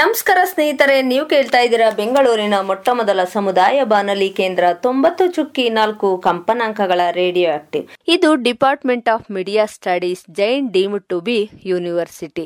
ನಮಸ್ಕಾರ ಸ್ನೇಹಿತರೆ, ನೀವು ಕೇಳ್ತಾ ಇದ್ದೀರಾ ಬೆಂಗಳೂರಿನ ಮೊಟ್ಟ ಮೊದಲ ಸಮುದಾಯ ಬಾನುಲಿ ಕೇಂದ್ರ ತೊಂಬತ್ತು ಚುಕ್ಕಿ ನಾಲ್ಕು ಕಂಪನಾಂಕಗಳ ರೇಡಿಯೋ ಆಕ್ಟಿವ್. ಇದು department of media studies Jain deem to be university.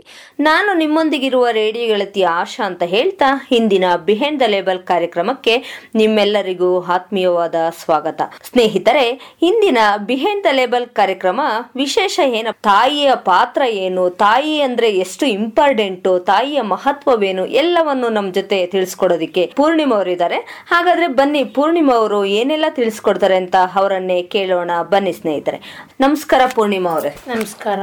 ನಾನು ನಿಮ್ಮೊಂದಿಗಿರುವ ರೇಡಿಯೋ ಗೆಳತಿ ಆಶಾ ಅಂತ ಹೇಳ್ತಾ ಹಿಂದಿನ ಬಿಹೈಂಡ್ ದ ಲೇಬಲ್ ಕಾರ್ಯಕ್ರಮಕ್ಕೆ ನಿಮ್ಮೆಲ್ಲರಿಗೂ ಆತ್ಮೀಯವಾದ ಸ್ವಾಗತ. ಸ್ನೇಹಿತರೆ, ಇಂದಿನ ಬಿಹೈಂಡ್ ದ ಲೇಬಲ್ ಕಾರ್ಯಕ್ರಮ ವಿಶೇಷ ಏನ? ತಾಯಿಯ ಪಾತ್ರ ಏನು? ತಾಯಿ ಅಂದ್ರೆ ಎಷ್ಟು ಇಂಪಾರ್ಟೆಂಟು? ತಾಯಿಯ ಮಹತ್ವವೇನು? ಎಲ್ಲವನ್ನು ನಮ್ಮ ಜೊತೆ ತಿಳಿಸ್ಕೊಡೋದಿಕ್ಕೆ ಪೂರ್ಣಿಮಾ ಅವರು ಇದ್ದಾರೆ ಹಾಗಾದ್ರೆ ಬನ್ನಿ ಪೂರ್ಣಿಮಾ ಅವರು ಏನೆಲ್ಲ ತಿಳಿಸ್ಕೊಡ್ತಾರೆ ಅಂತ ಅವರನ್ನೇ ಕೇಳೋಣ. ಬನ್ನಿ ಸ್ನೇಹಿತರೆ. ನಮಸ್ಕಾರ ಪೂರ್ಣಿಮಾ ಅವರೇ. ನಮಸ್ಕಾರ.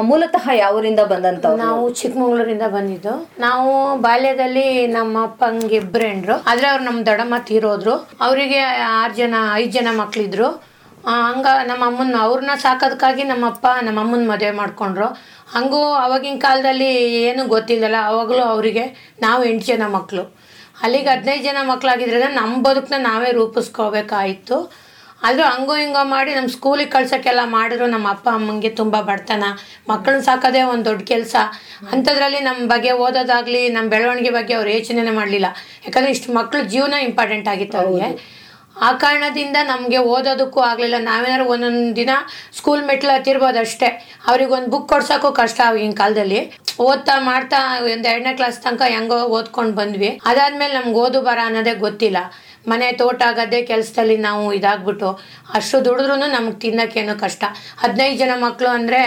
ಮೂಲತಃ ಯಾವರಿಂದ ಬಂದಂತ ನಾವು ಚಿಕ್ಕಮಗಳೂರಿಂದ ಬಂದಿದ್ದು. ನಾವು ಬಾಲ್ಯದಲ್ಲಿ ನಮ್ಮ ಅಪ್ಪಂಗೆ ಇಬ್ಬರು ಆದ್ರೆ ಅವ್ರು ನಮ್ಮ ದೊಡ್ಡಮ್ಮ ತೀರೋದ್ರು. ಅವರಿಗೆ ಆರು ಜನ ಐದು ಜನ ಮಕ್ಳಿದ್ರು. ಹಂಗ ನಮ್ಮ ಅಮ್ಮನ ಅವ್ರನ್ನ ಸಾಕೋದಕ್ಕಾಗಿ ನಮ್ಮಪ್ಪ ನಮ್ಮ ಅಮ್ಮನ ಮದುವೆ ಮಾಡ್ಕೊಂಡ್ರು. ಹಂಗೂ ಅವಾಗಿನ ಕಾಲದಲ್ಲಿ ಏನು ಗೊತ್ತಿಲ್ಲಲ್ಲ, ಅವಾಗಲೂ ಅವರಿಗೆ ನಾವು ಎಂಟು ಜನ ಮಕ್ಕಳು ಅಲ್ಲಿಗೆ ಹದಿನೈದು ಜನ ಮಕ್ಕಳಾಗಿದ್ರೆ ನಮ್ಮ ಬದುಕನ್ನ ನಾವೇ ರೂಪಿಸ್ಕೋಬೇಕಾಯಿತು. ಆದರೂ ಹಂಗೋ ಹಿಂಗೋ ಮಾಡಿ ನಮ್ಮ ಸ್ಕೂಲಿಗೆ ಕಳ್ಸೋಕ್ಕೆಲ್ಲ ಮಾಡಿದ್ರು ನಮ್ಮ ಅಪ್ಪ ಅಮ್ಮಂಗೆ ತುಂಬ ಬಡತನ. ಮಕ್ಕಳನ್ನ ಸಾಕೋದೇ ಒಂದು ದೊಡ್ಡ ಕೆಲಸ. ಅಂಥದ್ರಲ್ಲಿ ನಮ್ಮ ಬಗ್ಗೆ ಓದೋದಾಗಲಿ ನಮ್ಮ ಬೆಳವಣಿಗೆ ಬಗ್ಗೆ ಅವ್ರು ಯೋಚನೆ ಮಾಡಲಿಲ್ಲ. ಯಾಕಂದರೆ ಇಷ್ಟು ಮಕ್ಕಳು ಜೀವನ ಇಂಪಾರ್ಟೆಂಟ್ ಆಗಿತ್ತು ಅವ್ರಿಗೆ. ಆ ಕಾರಣದಿಂದ ನಮಗೆ ಓದೋದಕ್ಕೂ ಆಗಲಿಲ್ಲ. ನಾವೇನಾದ್ರು ಒಂದೊಂದು ದಿನ ಸ್ಕೂಲ್ ಮೆಟ್ಲು ಹತ್ತಿರ್ಬೋದು ಅಷ್ಟೇ. ಅವ್ರಿಗೆ ಒಂದು ಬುಕ್ ಕೊಡ್ಸೋಕ್ಕೂ ಕಷ್ಟ ಆಗಿನ ಕಾಲದಲ್ಲಿ. ಓದ್ತಾ ಮಾಡ್ತಾ ಒಂದು ಎರಡನೇ ಕ್ಲಾಸ್ ತನಕ ಹೆಂಗೋ ಓದ್ಕೊಂಡು ಬಂದ್ವಿ. ಅದಾದ್ಮೇಲೆ ನಮ್ಗೆ ಓದು ಬರ ಅನ್ನೋದೇ ಗೊತ್ತಿಲ್ಲ. ಮನೆ ತೋಟ ಗದ್ದೆ ಕೆಲಸದಲ್ಲಿ ನಾವು ಇದಾಗ್ಬಿಟ್ಟು ಅಷ್ಟು ದುಡಿದ್ರೂ ನಮಗೆ ತಿನ್ನೋಕ್ಕೇನು ಕಷ್ಟ. ಹದಿನೈದು ಜನ ಮಕ್ಕಳು ಅಂದರೆ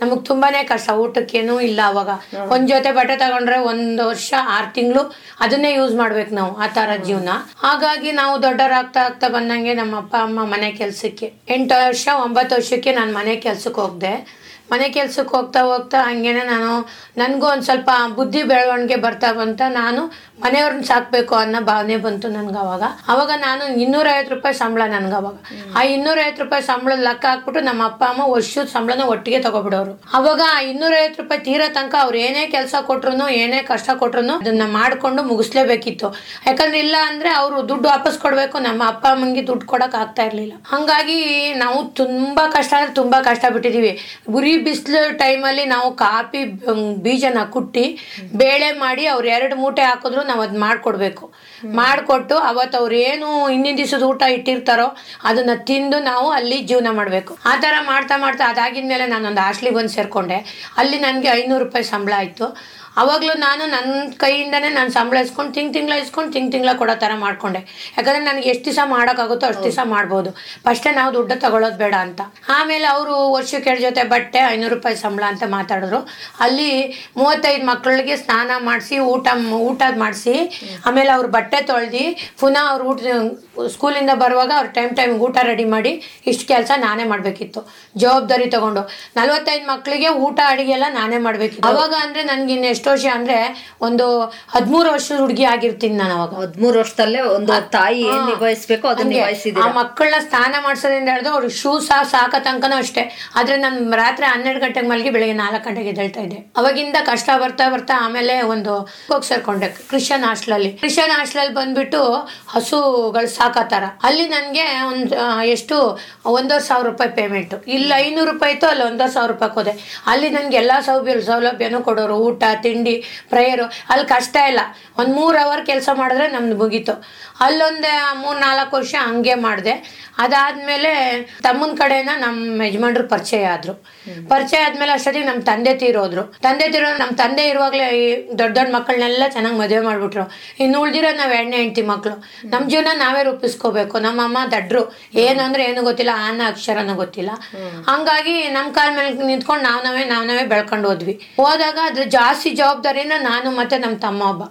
ನಮಗೆ ತುಂಬಾನೇ ಕಷ್ಟ. ಊಟಕ್ಕೇನೂ ಇಲ್ಲ ಅವಾಗ. ಒಂದು ಜೊತೆ ಬಟ್ಟೆ ತಗೊಂಡ್ರೆ ಒಂದು ವರ್ಷ ಆರು ತಿಂಗಳು ಅದನ್ನೇ ಯೂಸ್ ಮಾಡ್ಬೇಕು ನಾವು ಆ ಥರ ಜೀವನ. ಹಾಗಾಗಿ ನಾವು ದೊಡ್ಡವರಾಗ್ತಾ ಆಗ್ತಾ ಬಂದಂಗೆ ನಮ್ಮ ಅಪ್ಪ ಅಮ್ಮ ಮನೆ ಕೆಲಸಕ್ಕೆ. ಎಂಟು ವರ್ಷ ಒಂಬತ್ತು ವರ್ಷಕ್ಕೆ ನಾನು ಮನೆ ಕೆಲಸಕ್ಕೆ ಹೋಗ್ದೆ. ಮನೆ ಕೆಲ್ಸಕ್ಕೆ ಹೋಗ್ತಾ ಹೋಗ್ತಾ ಹಂಗೇನೆ ನಾನು, ನನಗೂ ಒಂದು ಸ್ವಲ್ಪ ಬುದ್ಧಿ ಬೆಳವಣಿಗೆ ಬರ್ತಾ ಬಂತ. ನಾನು ಮನೆಯವ್ರನ್ನ ಸಾಕಬೇಕು ಅನ್ನೋ ಭಾವನೆ ಬಂತು ನನ್ಗೆ ಅವಾಗ. ಅವಾಗ ನಾನು ಇನ್ನೂರೈವತ್ತು ರೂಪಾಯಿ ಸಂಬಳ ನನ್ಗೆ ಅವಾಗ. ಆ ಇನ್ನೂರೈವತ್ತು ರೂಪಾಯಿ ಸಂಬಳದ ಲೆಕ್ಕ ಹಾಕ್ಬಿಟ್ಟು ನಮ್ಮ ಅಪ್ಪ, ಅಮ್ಮ ವರ್ಷದ ಸಂಬಳನ ಒಟ್ಟಿಗೆ ತಗೊಬಿಡೋರು. ಅವಾಗ ಆ ಇನ್ನೂರೈವತ್ತು ರೂಪಾಯಿ ತೀರೋ ತನಕ ಅವ್ರು ಏನೇ ಕೆಲಸ ಕೊಟ್ರು ಏನೇ ಕಷ್ಟ ಕೊಟ್ರು ಅದನ್ನ ಮಾಡಿಕೊಂಡು ಮುಗಿಸ್ಲೇಬೇಕಿತ್ತು. ಯಾಕಂದ್ರೆ ಇಲ್ಲ ಅಂದ್ರೆ ಅವರು ದುಡ್ಡು ವಾಪಸ್ ಕೊಡಬೇಕು, ನಮ್ಮ ಅಪ್ಪ, ಅಮ್ಮಂಗೆ ದುಡ್ಡು ಕೊಡಕ್ ಆಗ್ತಾ ಇರ್ಲಿಲ್ಲ. ಹಂಗಾಗಿ ನಾವು ತುಂಬಾ ಕಷ್ಟ ಅಂದ್ರೆ ತುಂಬಾ ಕಷ್ಟ ಬಿಟ್ಟಿದೀವಿ. ಗುರಿ ಬಿಸಿಲು ಟೈಮಲ್ಲಿ ನಾವು ಕಾಫಿ ಬೀಜನ ಕುಟ್ಟಿ ಬೇಳೆ ಮಾಡಿ ಅವ್ರು ಎರಡು ಮೂಟೆ ಹಾಕಿದ್ರು ನಾವು ಅದು ಮಾಡಿಕೊಡ್ಬೇಕು. ಮಾಡಿಕೊಟ್ಟು ಅವತ್ತು ಅವ್ರು ಏನು ಹಿಂದಿನ ದಿವಸದ ಊಟ ಇಟ್ಟಿರ್ತಾರೋ ಅದನ್ನ ತಿಂದು ನಾವು ಅಲ್ಲಿ ಜೀವನ ಮಾಡಬೇಕು. ಆ ಥರ ಮಾಡ್ತಾ ಮಾಡ್ತಾ ಅದಾಗಿದ್ಮೇಲೆ ನಾನೊಂದು ಹಾಸ್ಟ್ಲಿಗೆ ಬಂದು ಸೇರಿಕೊಂಡೆ. ಅಲ್ಲಿ ನನಗೆ ಐನೂರು ರೂಪಾಯಿ ಸಂಬಳ ಆಯಿತು. ಅವಾಗಲೂ ನಾನು ನನ್ನ ಕೈಯಿಂದನೇ ನಾನು ಸಂಬಳ ಇಸ್ಕೊಂಡು ತಿಂಗ್ ತಿಂಗಳ ಇಸ್ಕೊಂಡು ತಿಂಗ್ ತಿಂಗಳ ಕೊಡೋ ಥರ ಮಾಡ್ಕೊಂಡೆ. ಯಾಕಂದ್ರೆ ನನಗೆ ಎಷ್ಟು ದಿವಸ ಮಾಡೋಕ್ಕಾಗುತ್ತೋ ಅಷ್ಟು ದಿವಸ ಮಾಡ್ಬೋದು. ಫಸ್ಟೇ ನಾವು ದುಡ್ಡು ತಗೊಳ್ಳೋದು ಬೇಡ ಅಂತ. ಆಮೇಲೆ ಅವರು ವರ್ಷಕ್ಕೆ ಜೊತೆ ಬಟ್ಟೆ, ಐನೂರು ರೂಪಾಯಿ ಸಂಬಳ ಅಂತ ಮಾತಾಡಿದ್ರು. ಅಲ್ಲಿ ಮೂವತ್ತೈದು ಮಕ್ಕಳಿಗೆ ಸ್ನಾನ ಮಾಡಿಸಿ, ಊಟ ಊಟ ಮಾಡಿಸಿ, ಆಮೇಲೆ ಅವ್ರ ಬಟ್ಟೆ ತೊಳ್ದು, ಪುನಃ ಅವ್ರು ಊಟ, ಸ್ಕೂಲಿಂದ ಬರುವಾಗ ಅವ್ರ ಟೈಮ್ ಟೈಮ್ ಊಟ ರೆಡಿ ಮಾಡಿ ಇಷ್ಟು ಕೆಲಸ ನಾನೇ ಮಾಡಬೇಕಿತ್ತು. ಜವಾಬ್ದಾರಿ ತಗೊಂಡು. ನಲ್ವತ್ತೈದು ಮಕ್ಕಳಿಗೆ ಊಟ, ಅಡಿಗೆ ಎಲ್ಲ ನಾನೇ ಮಾಡಬೇಕಿತ್ತು. ಅವಾಗ ಅಂದ್ರೆ ನನಗೆ ಇನ್ನು ಎಷ್ಟು ವರ್ಷ ಅಂದ್ರೆ ಒಂದು ಹದಿಮೂರು ವರ್ಷದ ಹುಡುಗಿ ಆಗಿರ್ತೀನಿ ನಾನು ಅವಾಗ. ಹದ್ಮೂರು ವರ್ಷದಲ್ಲೇ ಒಂದು ತಾಯಿ ಏನ್ ನಿಭಾಯಿಸ್ಬೇಕು ಅದನ್ನ ನಿಭಾಯಿಸಿದ್ರು ಆ ಮಕ್ಕಳನ್ನ ಸ್ನಾನ ಮಾಡಿಸೋದ್ರಿಂದ ಹಿಡಿದು ಅವ್ರ ಶೂ ಸಹ ಸಾಕ ತನಕನೂ ಅಷ್ಟೇ. ಆದ್ರೆ ನಾನು ರಾತ್ರಿ ಹನ್ನೆರಡು ಗಂಟೆಗೆ ಮಲಗಿ ಬೆಳಗ್ಗೆ ನಾಲ್ಕು ಗಂಟೆಗೆ ಎದ್ದೇಳ್ತಾ ಇದ್ದೆ. ಅವಾಗಿಂದ ಕಷ್ಟ ಬರ್ತಾ ಬರ್ತಾ ಆಮೇಲೆ ಒಂದು ಹೋಗಿ ಸೇರ್ಕೊಂಡೆ ಕ್ರಿಶ್ಚಿಯನ್ ಹಾಸ್ಟೆಲಲ್ಲಿ ಕ್ರಿಶ್ಚಿಯನ್ ಹಾಸ್ಟೆಲಲ್ಲಿ ಬಂದ್ಬಿಟ್ಟು ಹಸುಗಳು ಸಾಕತ್ತಾರ. ಅಲ್ಲಿ ನನಗೆ ಒಂದು ಎಷ್ಟು ಒಂದೂವರೆ ಸಾವಿರ ರೂಪಾಯಿ ಪೇಮೆಂಟ್ ಇಲ್ಲಿ ಐನೂರು ರೂಪಾಯಿ ಇತ್ತು ಅಲ್ಲಿ ಒಂದೂವರೆ ಸಾವಿರ ರೂಪಾಯಿ ಹೋದೆ ಅಲ್ಲಿ ನನಗೆ ಎಲ್ಲಾ ಸೌಲಭ್ಯ ಸೌಲಭ್ಯನೂ ಕೊಡೋರು ಊಟ ತಿಂಡಿ ಪ್ರೇಯರು ಅಲ್ಲಿ ಕಷ್ಟ ಇಲ್ಲ. ಒಂದು ಮೂರು ಅವರ್ ಕೆಲಸ ಮಾಡಿದ್ರೆ ನಮ್ದು ಮುಗೀತು. ಅಲ್ಲೊಂದು ಮೂರು ನಾಲ್ಕು ವರ್ಷ ಹಂಗೆ ಮಾಡಿದೆ. ಅದಾದ್ಮೇಲೆ ತಮ್ಮನ ಕಡೆನ ನಮ್ಮ ಯಜಮಾನ್ರು ಪರಿಚಯ ಆದ್ರು. ಪರಿಚಯ ಆದ್ಮೇಲೆ ಅಷ್ಟೊತ್ತಿಗೆ ನಮ್ಮ ತಂದೆ ತೀರೋದ್ರು. ತಂದೆ ತೀರೋ ನಮ್ಮ ತಂದೆ ಇರುವಾಗಲೇ ಈ ದೊಡ್ಡ ದೊಡ್ಡ ಮಕ್ಕಳನ್ನೆಲ್ಲ ಚೆನ್ನಾಗಿ ಮದುವೆ ಮಾಡ್ಬಿಟ್ರು. ಇನ್ನು ಉಳ್ದಿರೋ ನಾವು ಎಣ್ಣೆ ಹೆಂಡ್ತಿ ಮಕ್ಕಳು ನಮ್ಮ ಜೀವನ ನಾವೇ ರೂಪಿಸ್ಕೋಬೇಕು. ನಮ್ಮ ಅಮ್ಮ ದಡ್ರು. ಏನು ಅಂದ್ರೆ ಏನು ಗೊತ್ತಿಲ್ಲ ಆನ ಅಕ್ಷರನೂ ಗೊತ್ತಿಲ್ಲ. ಹಂಗಾಗಿ ನಮ್ಮ ಕಾಲ ಮೇಲೆ ನಿಂತ್ಕೊಂಡು ನಾವು ನಾವೇ ನಾವು ನಾವೇ ಬೆಳ್ಕೊಂಡು ಹೋದ್ವಿ. ಹೋದಾಗ ಅದು ಜಾಸ್ತಿ ಜವಾಬ್ದಾರಿನ ನಾನು ಮತ್ತು ನಮ್ಮ ತಮ್ಮ ಒಬ್ಬ.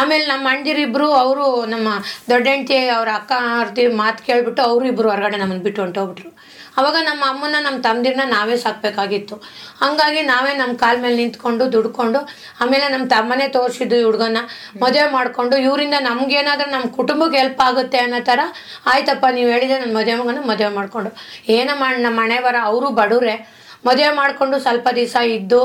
ಆಮೇಲೆ ನಮ್ಮ ಅಣ್ಣದಿರಿಬ್ರು, ಅವರು ನಮ್ಮ ದೊಡ್ಡ ಹೆಂಡತಿ ಅವ್ರ ಅಕ್ಕ ಅರ್ತಿ ಮಾತು ಕೇಳಿಬಿಟ್ಟು ಅವರು ಇಬ್ಬರು ಹೊರಗಡೆ ನಮ್ಮನ್ನು ಬಿಟ್ಟು ಹೊಂಟೋಗ್ಬಿಟ್ರು. ಅವಾಗ ನಮ್ಮ ಅಮ್ಮನ ನಮ್ಮ ತಮ್ಮದಿರನ್ನ ನಾವೇ ಸಾಕ್ಬೇಕಾಗಿತ್ತು. ಹಂಗಾಗಿ ನಾವೇ ನಮ್ಮ ಕಾಲ ಮೇಲೆ ನಿಂತ್ಕೊಂಡು ದುಡ್ಕೊಂಡು, ಆಮೇಲೆ ನಮ್ಮ ತಮ್ಮನೇ ತೋರಿಸಿದ್ದು ಹುಡುಗನ ಮದುವೆ ಮಾಡಿಕೊಂಡು, ಇವರಿಂದ ನಮಗೇನಾದರೂ ನಮ್ಮ ಕುಟುಂಬಕ್ಕೆ ಹೆಲ್ಪ್ ಆಗುತ್ತೆ ಅನ್ನೋ ಥರ ಆಯ್ತಪ್ಪ, ನೀವು ಹೇಳಿದೆ ನನ್ನ ಮದುವೆ ಮಗನ ಮದುವೆ ಮಾಡಿಕೊಂಡು. ಏನೋ ಮಾಡಿ ನಮ್ಮ ಮನೆ ಬರ ಅವರು ಬಡವ್ರೆ. ಮದುವೆ ಮಾಡಿಕೊಂಡು ಸ್ವಲ್ಪ ದಿವಸ ಇದ್ದು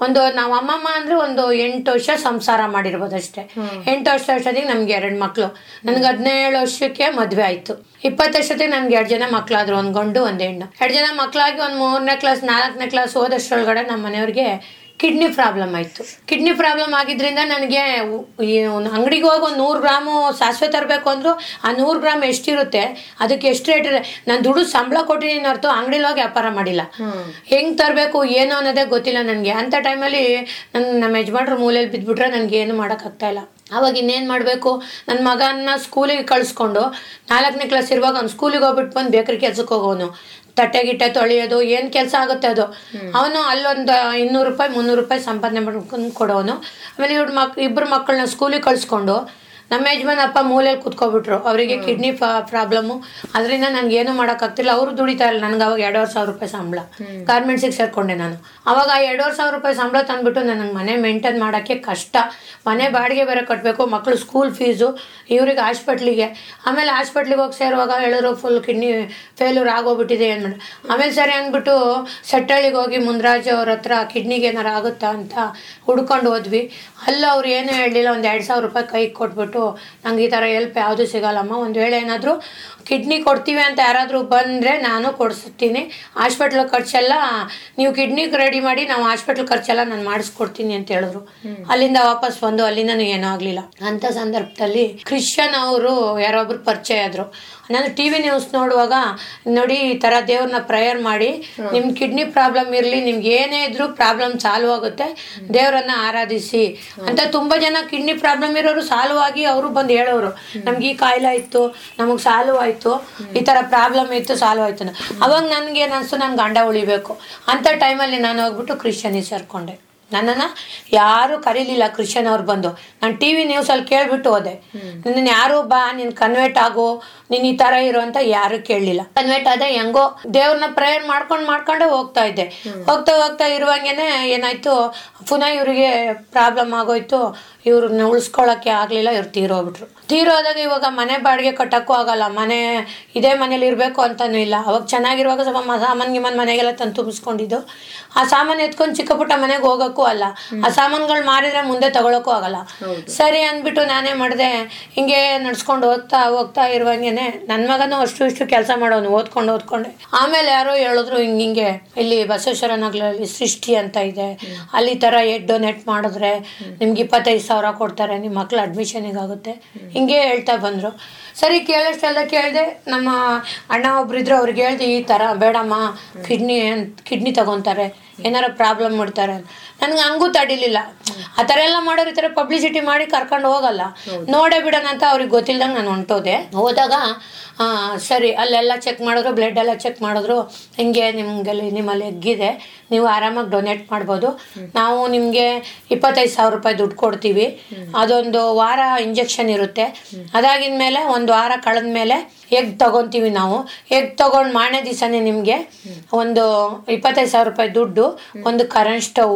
ಒಂದು ನಾವು ಅಮ್ಮಮ್ಮ ಅಂದ್ರೆ ಒಂದು ಎಂಟು ವರ್ಷ ಸಂಸಾರ ಮಾಡಿರ್ಬೋದು ಅಷ್ಟೇ. ಎಂಟು ವರ್ಷ ಅಷ್ಟೊತ್ತಿಗೆ ನಮ್ಗೆ ಎರಡು ಮಕ್ಕಳು ನನ್ಗೆ ಹದಿನೇಳು ವರ್ಷಕ್ಕೆ ಮದ್ವೆ ಆಯ್ತು. ಇಪ್ಪತ್ತು ವರ್ಷಕ್ಕೆ ನಮ್ಗೆ ಎರಡು ಜನ ಮಕ್ಳಾದ್ರು ಒಂದು ಗಂಡು ಒಂದ್ ಹೆಣ್ಣು. ಎರಡು ಜನ ಮಕ್ಕಳಾಗಿ ಒಂದ್ ಮೂರನೇ ಕ್ಲಾಸ್ ನಾಲ್ಕನೇ ಕ್ಲಾಸ್ ಹೋದಷ್ಟೊಳಗಡೆ ನಮ್ಮ ಮನೆಯವ್ರಿಗೆ ಕಿಡ್ನಿ ಪ್ರಾಬ್ಲಮ್ ಆಯಿತು. ಕಿಡ್ನಿ ಪ್ರಾಬ್ಲಮ್ ಆಗಿದ್ರಿಂದ ನನಗೆ ಅಂಗಡಿಗೆ ಹೋಗಿ ಒಂದು ನೂರು ಗ್ರಾಮು ಸಾಸಿವೆ ತರಬೇಕು ಅಂದ್ರು ಆ ನೂರು ಗ್ರಾಮ್ ಎಷ್ಟಿರುತ್ತೆ? ಅದಕ್ಕೆ ಎಷ್ಟು ರೇಟ್ ಇದೆ ನಾನು ದುಡ್ಡು ಸಂಬಳ ಕೊಟ್ಟಿದ್ದೀನಿ ಹೊರತು ಅಂಗಡಿಲಿ ಹೋಗಿ ವ್ಯಾಪಾರ ಮಾಡಿಲ್ಲ. ಹೆಂಗ್ ತರಬೇಕು ಏನು ಅನ್ನೋದೇ ಗೊತ್ತಿಲ್ಲ ನನಗೆ. ಅಂಥ ಟೈಮಲ್ಲಿ ನನ್ನ ನಮ್ಮ ಯಜಮಾನ್ರು ಮೂಲೆಯಲ್ಲಿ ಬಿದ್ದುಬಿಟ್ರೆ ನನಗೆ ಏನು ಮಾಡೋಕ್ಕಾಗ್ತಾ ಇಲ್ಲ. ಅವಾಗ ಇನ್ನೇನು ಮಾಡಬೇಕು? ನನ್ನ ಮಗನ ಸ್ಕೂಲಿಗೆ ಕಳಿಸ್ಕೊಂಡು ನಾಲ್ಕನೇ ಕ್ಲಾಸ್ ಇರುವಾಗ ಅವ್ನು ಸ್ಕೂಲಿಗೆ ಹೋಗ್ಬಿಟ್ಟು ಬಂದು ಬೇಕರಿ ಕೆಲಸಕ್ಕೆ ಹೋಗೋನು. ತಟ್ಟೆ ಗಿಟ್ಟೆ ತೊಳೆಯೋದು, ಏನು ಕೆಲಸ ಆಗುತ್ತೆ ಅದು? ಅವನು ಅಲ್ಲೊಂದು ಇನ್ನೂರು ರೂಪಾಯಿ, ಮುನ್ನೂರು ರೂಪಾಯಿ ಸಂಪಾದನೆ ಮಾಡ್ಕೊಂಡು ಕೊಡೋನು. ಆಮೇಲೆ ಇವ್ರ ಮಕ್, ಇಬ್ರು ಮಕ್ಕಳನ್ನ ಸ್ಕೂಲಿಗೆ ಕಳಿಸ್ಕೊಂಡು ನಮ್ಮ ಯಜಮಾನ್ ಅಪ್ಪ ಮೂಲೆಯಲ್ಲಿ ಕುತ್ಕೊಬಿಟ್ರು. ಅವರಿಗೆ ಕಿಡ್ನಿ ಪ್ರಾಬ್ಲಮ್ಮು ಅದರಿಂದ ನನ್ಗೆ ಏನು ಮಾಡೋಕ್ಕಾಗ್ತಿಲ್ಲ. ಅವರು ದುಡಿತಾ ಇಲ್ಲ ನನಗೆ ಅವಾಗ ಎರಡೂವರೆ ಸಾವಿರ ರೂಪಾಯಿ ಸಂಬಳ. ಗಾರ್ಮೆಂಟ್ಸಿಗೆ ಸೇರ್ಕೊಂಡೆ ನಾನು. ಅವಾಗ ಆ ಎರಡೂವರೆ ಸಾವಿರ ರೂಪಾಯಿ ಸಂಬಳ ತಂದ್ಬಿಟ್ಟು ನನಗೆ ಮನೆ ಮೇಂಟೈನ್ ಮಾಡೋಕ್ಕೆ ಕಷ್ಟ. ಮನೆ ಬಾಡಿಗೆ ಬೇರೆ ಕಟ್ಟಬೇಕು ಮಕ್ಕಳು ಸ್ಕೂಲ್ ಫೀಸು ಇವ್ರಿಗೆ ಹಾಸ್ಪಿಟ್ಲಿಗೆ ಆಮೇಲೆ ಹಾಸ್ಪಿಟ್ಲಿಗೆ ಹೋಗಿ ಸೇರುವಾಗ ಹೇಳಿದ್ರು ಫುಲ್ ಕಿಡ್ನಿ ಫೇಲ್ಯೂರ್ ಆಗೋಗ್ಬಿಟ್ಟಿದೆ. ಏನು ಮಾಡಿ ಆಮೇಲೆ ಸರಿ ಅಂದ್ಬಿಟ್ಟು ಸೆಟ್ಟಳ್ಳಿಗೆ ಹೋಗಿ ಮುಂದ್ರಾಜ್ ಅವ್ರ ಹತ್ರ ಕಿಡ್ನಿಗೆ ಏನಾರು ಆಗುತ್ತಾ ಅಂತ ಹುಡ್ಕೊಂಡು ಹೋದ್ವಿ. ಅಲ್ಲ ಅವ್ರು ಏನು ಹೇಳಲಿಲ್ಲ. ಒಂದು ಎರಡು ಸಾವಿರ ರೂಪಾಯಿ ಕೈಗೆ ಕೊಟ್ಬಿಟ್ಟು ನಂಗೆ ಈ ಥರ ಹೆಲ್ಪ್ ಯಾವುದು ಸಿಗಲ್ಲಮ್ಮ? ಒಂದು ವೇಳೆ ಏನಾದರೂ ಕಿಡ್ನಿ ಕೊಡ್ತೀವಿ ಅಂತ ಯಾರಾದರೂ ಬಂದರೆ ನಾನು ಕೊಡಿಸ್ತೀನಿ ಹಾಸ್ಪಿಟ್ಲ್ ಖರ್ಚೆಲ್ಲ ನೀವು ಕಿಡ್ನಿಗೆ ರೆಡಿ ಮಾಡಿ ನಾವು ಹಾಸ್ಪಿಟ್ಲ್ ಖರ್ಚೆಲ್ಲ ನಾನು ಮಾಡಿಸ್ಕೊಡ್ತೀನಿ ಅಂತ ಹೇಳಿದ್ರು. ಅಲ್ಲಿಂದ ವಾಪಸ್ ಬಂದು ಅಲ್ಲಿಂದ ಏನೂ ಆಗಲಿಲ್ಲ. ಅಂಥ ಸಂದರ್ಭದಲ್ಲಿ ಕ್ರಿಶ್ಚಿಯನ್ ಅವರು ಯಾರೊಬ್ರು ಪರಿಚಯ ಆದರು. ನಾನು ಟಿ ವಿ ನ್ಯೂಸ್ ನೋಡುವಾಗ ನೋಡಿ ಈ ಥರ ದೇವ್ರನ್ನ ಪ್ರೇಯರ್ ಮಾಡಿ ನಿಮ್ಮ ಕಿಡ್ನಿ ಪ್ರಾಬ್ಲಮ್ ಇರಲಿ ನಿಮ್ಗೆ ಏನೇ ಇದ್ರೂ ಪ್ರಾಬ್ಲಮ್ ಸಾಲ್ವ್ ಆಗುತ್ತೆ ದೇವರನ್ನ ಆರಾಧಿಸಿ. ಅಂತ ತುಂಬ ಜನ ಕಿಡ್ನಿ ಪ್ರಾಬ್ಲಮ್ ಇರೋರು ಸಾಲ್ವ್ ಆಗಿ ಅವರು ಬಂದು ಹೇಳೋರು. ನಮ್ಗೆ ಈ ಕಾಯಿಲೆ ಇತ್ತು ನಮಗೆ ಸಾಲ್ವ್ ಆಯಿತು. ಈ ತರ ಪ್ರಾಬ್ಲಮ್ ಇತ್ತು ಸಾಲ್ವ್ ಆಯ್ತು. ಅವಾಗ ನನಗೆ ಅನಿಸ್ತು, ನನ್ ಗಂಡ ಉಳಿಬೇಕು ಅಂತ ಟೈಮಲ್ಲಿ ನಾನು ಹೋಗ್ಬಿಟ್ಟು ಕ್ರಿಶ್ಚಿಯನಿಗೆ ಸೇರ್ಕೊಂಡೆ ನನ್ನನ್ನು ಯಾರು ಕರೀಲಿಲ್ಲ ಕ್ರಿಶ್ಚಿಯನ್ ಅವ್ರು ಬಂದು. ನಾನು ಟಿ ವಿ ನ್ಯೂಸಲ್ಲಿ ಕೇಳ್ಬಿಟ್ಟು ಹೋದೆ. ನಿನ್ನ ಯಾರು ಬಾ, ನೀನು ಕನ್ವರ್ಟ್ ಆಗು, ನೀನು ಈ ತರ ಇರು ಅಂತ ಯಾರು ಕೇಳಲಿಲ್ಲ. ಕನ್ವರ್ಟ್ ಆದ ಹೆಂಗೋ ದೇವ್ರನ್ನ ಪ್ರೇಯರ್ ಮಾಡ್ಕೊಂಡು ಮಾಡ್ಕೊಂಡೆ ಹೋಗ್ತಾ ಇದ್ದೆ. ಹೋಗ್ತಾ ಹೋಗ್ತಾ ಇರುವಾಗೇನೆ ಏನಾಯ್ತು, ಪುನಃ ಇವರಿಗೆ ಪ್ರಾಬ್ಲಮ್ ಆಗೋಯ್ತು, ಇವ್ರನ್ನ ಉಳಿಸ್ಕೊಳಕ್ಕೆ ಆಗಲಿಲ್ಲ, ಇವ್ರು ತೀರೋಗ್ಬಿಟ್ರು. ತೀರೋದಾಗ ಇವಾಗ ಮನೆ ಬಾಡಿಗೆ ಕಟ್ಟಕ್ಕೂ ಆಗಲ್ಲ. ಮನೆ ಇದೇ ಮನೇಲಿ ಇರಬೇಕು ಅಂತಾನೂ ಇಲ್ಲ. ಅವಾಗ ಚೆನ್ನಾಗಿರುವಾಗ ಸ್ವಲ್ಪ ಸಾಮಾನ್ ಗಿಮಾನ್ ಮನೆಗೆಲ್ಲ ತಂದು ತುಂಬಿಸ್ಕೊಂಡಿದ್ದು. ಆ ಸಾಮಾನು ಎತ್ಕೊಂಡು ಚಿಕ್ಕ ಪುಟ್ಟ ಮನೆಗೆ ಹೋಗೋಕ್ಕೂ ಅಲ್ಲ. ಆ ಸಾಮಾನುಗಳು ಮಾರಿದ್ರೆ ಮುಂದೆ ತಗೊಳಕ್ಕೂ ಆಗಲ್ಲ. ಸರಿ ಅಂದ್ಬಿಟ್ಟು ನಾನೇ ಮಾಡಿದೆ. ಹಿಂಗೆ ನಡ್ಸ್ಕೊಂಡು ಹೋಗ್ತಾ ಹೋಗ್ತಾ ಇರುವಂಗೇನೆ ನನ್ನ ಮಗನೂ ಅಷ್ಟು ಇಷ್ಟು ಕೆಲಸ ಮಾಡೋನು ಓದ್ಕೊಂಡು ಓದ್ಕೊಂಡೆ. ಆಮೇಲೆ ಯಾರೋ ಹೇಳಿದ್ರು ಹಿಂಗೆ ಹಿಂಗೆ ಇಲ್ಲಿ ಬಸವೇಶ್ವರ ನಗರಲ್ಲಿ ಸೃಷ್ಟಿ ಅಂತ ಇದೆ. ಅಲ್ಲಿ ತರ ಥರ ಎಡ್ ಡೊನೇಟ್ ಮಾಡಿದ್ರೆ ನಿಮ್ಗೆ ಇಪ್ಪತ್ತೈದು ಸಾವಿರ ಕೊಡ್ತಾರೆ ನಿಮ್ಮ ಮಕ್ಳು ಅಡ್ಮಿಷನಿಗೆ ಆಗುತ್ತೆ ಹಿಂಗೆ ಹೇಳ್ತಾ ಬಂದರು. ಸರಿ ಕೇಳಷ್ಟೆಲ್ಲ ಕೇಳಿದೆ ನಮ್ಮ ಅಣ್ಣ ಒಬ್ರಿದ್ರು ಅವ್ರಿಗೆ ಹೇಳ್ದೆ ಈ ಥರ ಬೇಡಮ್ಮ ಕಿಡ್ನಿ ಕಿಡ್ನಿ ತಗೊತಾರೆ. ಏನಾರ ಪ್ರಾಬ್ಲಮ್ ಮಾಡ್ತಾರೆ ನನ್ಗೆ ಹಂಗೂ ತಡಿಲಿಲ್ಲ. ಆ ಥರ ಎಲ್ಲ ಮಾಡೋರು ಈ ಥರ ಪಬ್ಲಿಸಿಟಿ ಮಾಡಿ ಕರ್ಕೊಂಡು ಹೋಗಲ್ಲ. ನೋಡೇ ಬಿಡೋಣ ಅಂತ ಅವ್ರಿಗೆ ಗೊತ್ತಿಲ್ದಂಗೆ ನಾನು ಹೊಂಟೋದೆ. ಹೋದಾಗ ಸರಿ ಅಲ್ಲೆಲ್ಲ ಚೆಕ್ ಮಾಡಿದ್ರು ಬ್ಲಡ್ ಎಲ್ಲ ಚೆಕ್ ಮಾಡಿದ್ರು. ಹಿಂಗೆ ನಿಮಗಲ್ಲಿ ನಿಮ್ಮಲ್ಲಿ ಎಗ್ಗಿದೆ. ನೀವು ಆರಾಮಾಗಿ ಡೊನೇಟ್ ಮಾಡ್ಬೋದು. ನಾವು ನಿಮಗೆ ಇಪ್ಪತ್ತೈದು ಸಾವಿರ ರೂಪಾಯಿ ದುಡ್ಡು ಕೊಡ್ತೀವಿ. ಅದೊಂದು ವಾರ ಇಂಜೆಕ್ಷನ್ ಇರುತ್ತೆ. ಅದಾಗಿನ ಮೇಲೆ ಒಂದು ವಾರ ಕಳೆದ ಮೇಲೆ ಎಗ್ ತಗೊತೀವಿ ನಾವು? ಎಗ್ ತಗೊಂಡು ಮಾರನೇ ದಿವಸನೇ ನಿಮಗೆ ಒಂದು ಇಪ್ಪತ್ತೈದು ಸಾವಿರ ರೂಪಾಯಿ ದುಡ್ಡು ಒಂದು ಕರೆಂಟ್ ಸ್ಟವ್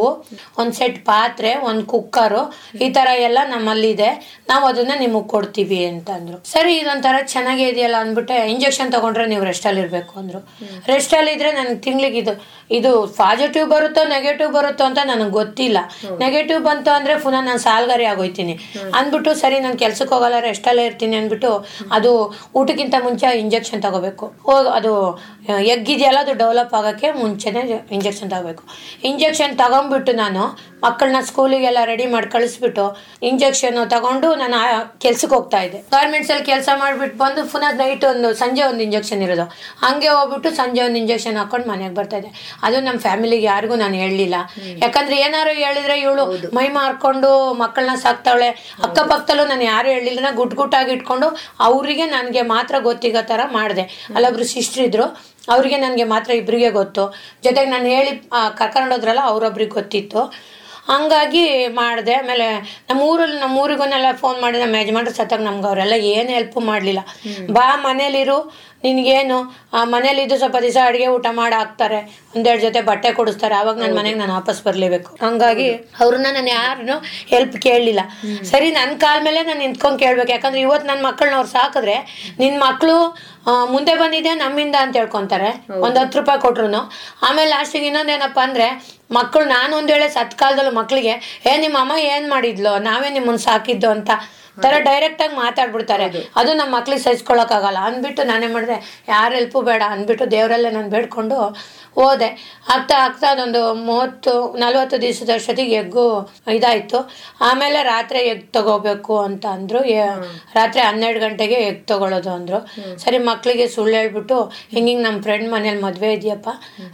ಒಂದು ಸೆಟ್ ಪಾತ್ರೆ ಒಂದು ಕುಕ್ಕರು ಈ ಥರ ಎಲ್ಲ ನಮ್ಮಲ್ಲಿದೆ ನಾವು ಅದನ್ನ ನಿಮಗೆ ಕೊಡ್ತೀವಿ ಅಂತಂದರು ಸರಿ ಇದೊಂಥರ ಚೆನ್ನಾಗೇ ಇದೆಯಲ್ಲ ಅಂದ್ಬಿಟ್ಟು ಇಂಜೆಕ್ಷನ್ ತಗೊಂಡ್ರೆ ನೀವು ರೆಸ್ಟಲ್ಲಿ ಇರಬೇಕು ಅಂದ್ರು. ರೆಸ್ಟಲ್ಲಿ ಇದ್ರೆ ನನಗೆ ತಿಂಗ್ಳಿಗೆ ಇದು ಇದು ಪಾಸಿಟಿವ್ ಬರುತ್ತೋ ನೆಗೆಟಿವ್ ಬರುತ್ತೋ ಅಂತ ನನಗೆ ಗೊತ್ತಿಲ್ಲ. ನೆಗೆಟಿವ್ ಬಂತು ಅಂದ್ರೆ ಪುನಃ ನಾನು ಸಾಲ್ಗಾರಿ ಆಗೋಯ್ತೀನಿ. ಅಂದ್ಬಿಟ್ಟು ಸರಿ ನಾನು ಕೆಲ್ಸಕ್ಕೆ ಹೋಗಲ್ಲ ರೆಸ್ಟಲ್ಲೇ ಇರ್ತೀನಿ ಅಂದ್ಬಿಟ್ಟು ಅದು ಊಟಕ್ಕಿಂತ ಮುಂಚೆ ಇಂಜೆಕ್ಷನ್ ತಗೋಬೇಕು ಹೋಗಿ ಅದು ಎಗ್ ಇದೆಯಲ್ಲ ಅದು ಡೆವಲಪ್ ಆಗೋಕ್ಕೆ ಮುಂಚೆನೇ ಇಂಜೆಕ್ಷನ್ ತಗೋಬೇಕು. ಇಂಜೆಕ್ಷನ್ ತಗೊಂಡ್ಬಿಟ್ಟು ನಾನು ಮಕ್ಕಳನ್ನ ಸ್ಕೂಲಿಗೆಲ್ಲ ರೆಡಿ ಮಾಡಿ ಕಳಿಸ್ಬಿಟ್ಟು ಇಂಜೆಕ್ಷನ್ ತಗೊಂಡು ನಾನು ಕೆಲ್ಸಕ್ಕೆ ಹೋಗ್ತಾ ಇದ್ದೆ. ಗಾರ್ಮೆಂಟ್ಸ್ ಅಲ್ಲಿ ಕೆಲಸ ಮಾಡಿಬಿಟ್ಟು ಬಂದು ಪುನಃ ನೈಟ್ ಒಂದು ಸಂಜೆ ಒಂದು ಇಂಜೆಕ್ಷನ್ ಇರೋದು. ಹಂಗೆ ಹೋಗ್ಬಿಟ್ಟು ಸಂಜೆ ಒಂದು ಇಂಜೆಕ್ಷನ್ ಹಾಕೊಂಡು ಮನೆಗೆ ಬರ್ತಾ ಇದ್ದೆ. ಅದು ನಮ್ಮ ಫ್ಯಾಮಿಲಿಗೆ ಯಾರಿಗೂ ನಾನು ಹೇಳಲಿಲ್ಲ. ಯಾಕಂದ್ರೆ ಏನಾರು ಹೇಳಿದ್ರೆ ಇವಳು ಮೈ ಮಾರ್ಕೊಂಡು ಮಕ್ಕಳನ್ನ ಸಾಕ್ತಾವಳೆ ಅಕ್ಕಪಕ್ಕದಲ್ಲೂ ನಾನು ಯಾರು ಹೇಳಿಲ್ಲ ಗುಟ್ ಗುಟ್ಟಾಗಿ ಇಟ್ಕೊಂಡು ಅವರಿಗೆ ನನಗೆ ಮಾತ್ರ ಗೊತ್ತಿಗೋ ಥರ ಮಾಡಿದೆ. ಅಲ್ಲೊಬ್ರು ಸಿಸ್ಟ್ರ್ ಇದ್ರು ಅವರಿಗೆ ನನಗೆ ಮಾತ್ರ ಇಬ್ಬರಿಗೆ ಗೊತ್ತು. ಜೊತೆಗೆ ನಾನು ಹೇಳಿ ಕರ್ಕೊಂಡೋದ್ರಲ್ಲ ಅವರೊಬ್ರಿಗೆ ಗೊತ್ತಿತ್ತು. ಹಂಗಾಗಿ ಮಾಡಿದೆ. ಆಮೇಲೆ ನಮ್ಮ ಊರಲ್ಲಿ ನಮ್ಮ ಊರಿಗೂನೆಲ್ಲ ಫೋನ್ ಮಾಡಿ ನಮ್ಮ ಯಜಮಾನ್ರು ಸತ್ತಾಗ ನಮ್ಗೆ ಅವರೆಲ್ಲ ಏನು ಹೆಲ್ಪು ಮಾಡಲಿಲ್ಲ. ಬಾ ಮನೇಲಿರು. ನಿನಗೇನು ಮನೇಲಿದ್ದು ಸ್ವಲ್ಪ ದಿವಸ ಅಡುಗೆ ಊಟ ಮಾಡಿ ಹಾಕ್ತಾರೆ. ಒಂದೆರಡು ಜೊತೆ ಬಟ್ಟೆ ಕೊಡಿಸ್ತಾರೆ. ಆವಾಗ ನನ್ನ ಮನೆಗೆ ನಾನು ವಾಪಸ್ ಬರಲೇಬೇಕು. ಹಂಗಾಗಿ ಅವ್ರನ್ನ ನಾನು ಯಾರನ್ನು ಹೆಲ್ಪ್ ಕೇಳಲಿಲ್ಲ. ಸರಿ ನನ್ನ ಕಾಲ ಮೇಲೆ ನಾನು ನಿಂತ್ಕೊಂಡು ಕೇಳಬೇಕು. ಯಾಕಂದ್ರೆ ಇವತ್ತು ನನ್ನ ಮಕ್ಕಳನ್ನ ಅವ್ರು ಸಾಕಿದ್ರೆ ನಿನ್ನ ಮಕ್ಕಳು ಮುಂದೆ ಬಂದಿದೆ ನಮ್ಮಿಂದ ಅಂತ ಹೇಳ್ಕೊಂತಾರೆ. ಒಂದು ಹತ್ತು ರೂಪಾಯಿ ಕೊಟ್ರು ಆಮೇಲೆ ಲಾಸ್ಟಿಗೆ ಇನ್ನೊಂದೇನಪ್ಪ ಅಂದ್ರೆ ಮಕ್ಕಳು ನಾನು ಒಂದ್ ವೇಳೆ ಸತ್ಕಾಲದಲ್ಲೂ ಮಕ್ಕಳಿಗೆ ಏ ನಿಮ್ಮ ಅಮ್ಮ ಏನ್ ಮಾಡಿದ್ಲು? ನಾವೇ ನಿಮ್ಮನ್ ಸಾಕಿದ್ದು ಅಂತ ತರ ಡೈರೆಕ್ಟ್ ಆಗಿ ಮಾತಾಡ್ಬಿಡ್ತಾರೆ. ಅದು ನಮ್ಮ ಮಕ್ಳಿಗೆ ಸಹಿಸ್ಕೊಳಕ್ಕಾಗಲ್ಲ. ಅಂದ್ಬಿಟ್ಟು ನಾನೇ ಮಾಡಿದೆ. ಯಾರ ಹೆಲ್ಪು ಬೇಡ ಅಂದ್ಬಿಟ್ಟು ದೇವರಲ್ಲೇ ನಾನು ಬೇಡ್ಕೊಂಡು ಹೋದೆ. ಆಗ್ತಾ ಆಗ್ತಾ ಅದೊಂದು ಮೂವತ್ತು ನಲ್ವತ್ತು ದಿವಸದ ಅಷ್ಟೊತ್ತಿಗೆ ಎಗ್ಗು ಇದಾಯ್ತು. ಆಮೇಲೆ ರಾತ್ರಿ ಎಗ್ ತಗೋಬೇಕು ಅಂತ ಅಂದ್ರು. ರಾತ್ರಿ ಹನ್ನೆರಡು ಗಂಟೆಗೆ ಎಗ್ ತಗೊಳ್ಳೋದು ಅಂದ್ರು. ಸರಿ ಮಕ್ಕಳಿಗೆ ಸುಳ್ಳು ಹೇಳ್ಬಿಟ್ಟು ಹಿಂಗಿಂಗ್ ನಮ್ಮ ಫ್ರೆಂಡ್ ಮನೇಲಿ ಮದುವೆ ಇದೆಯಪ್ಪ?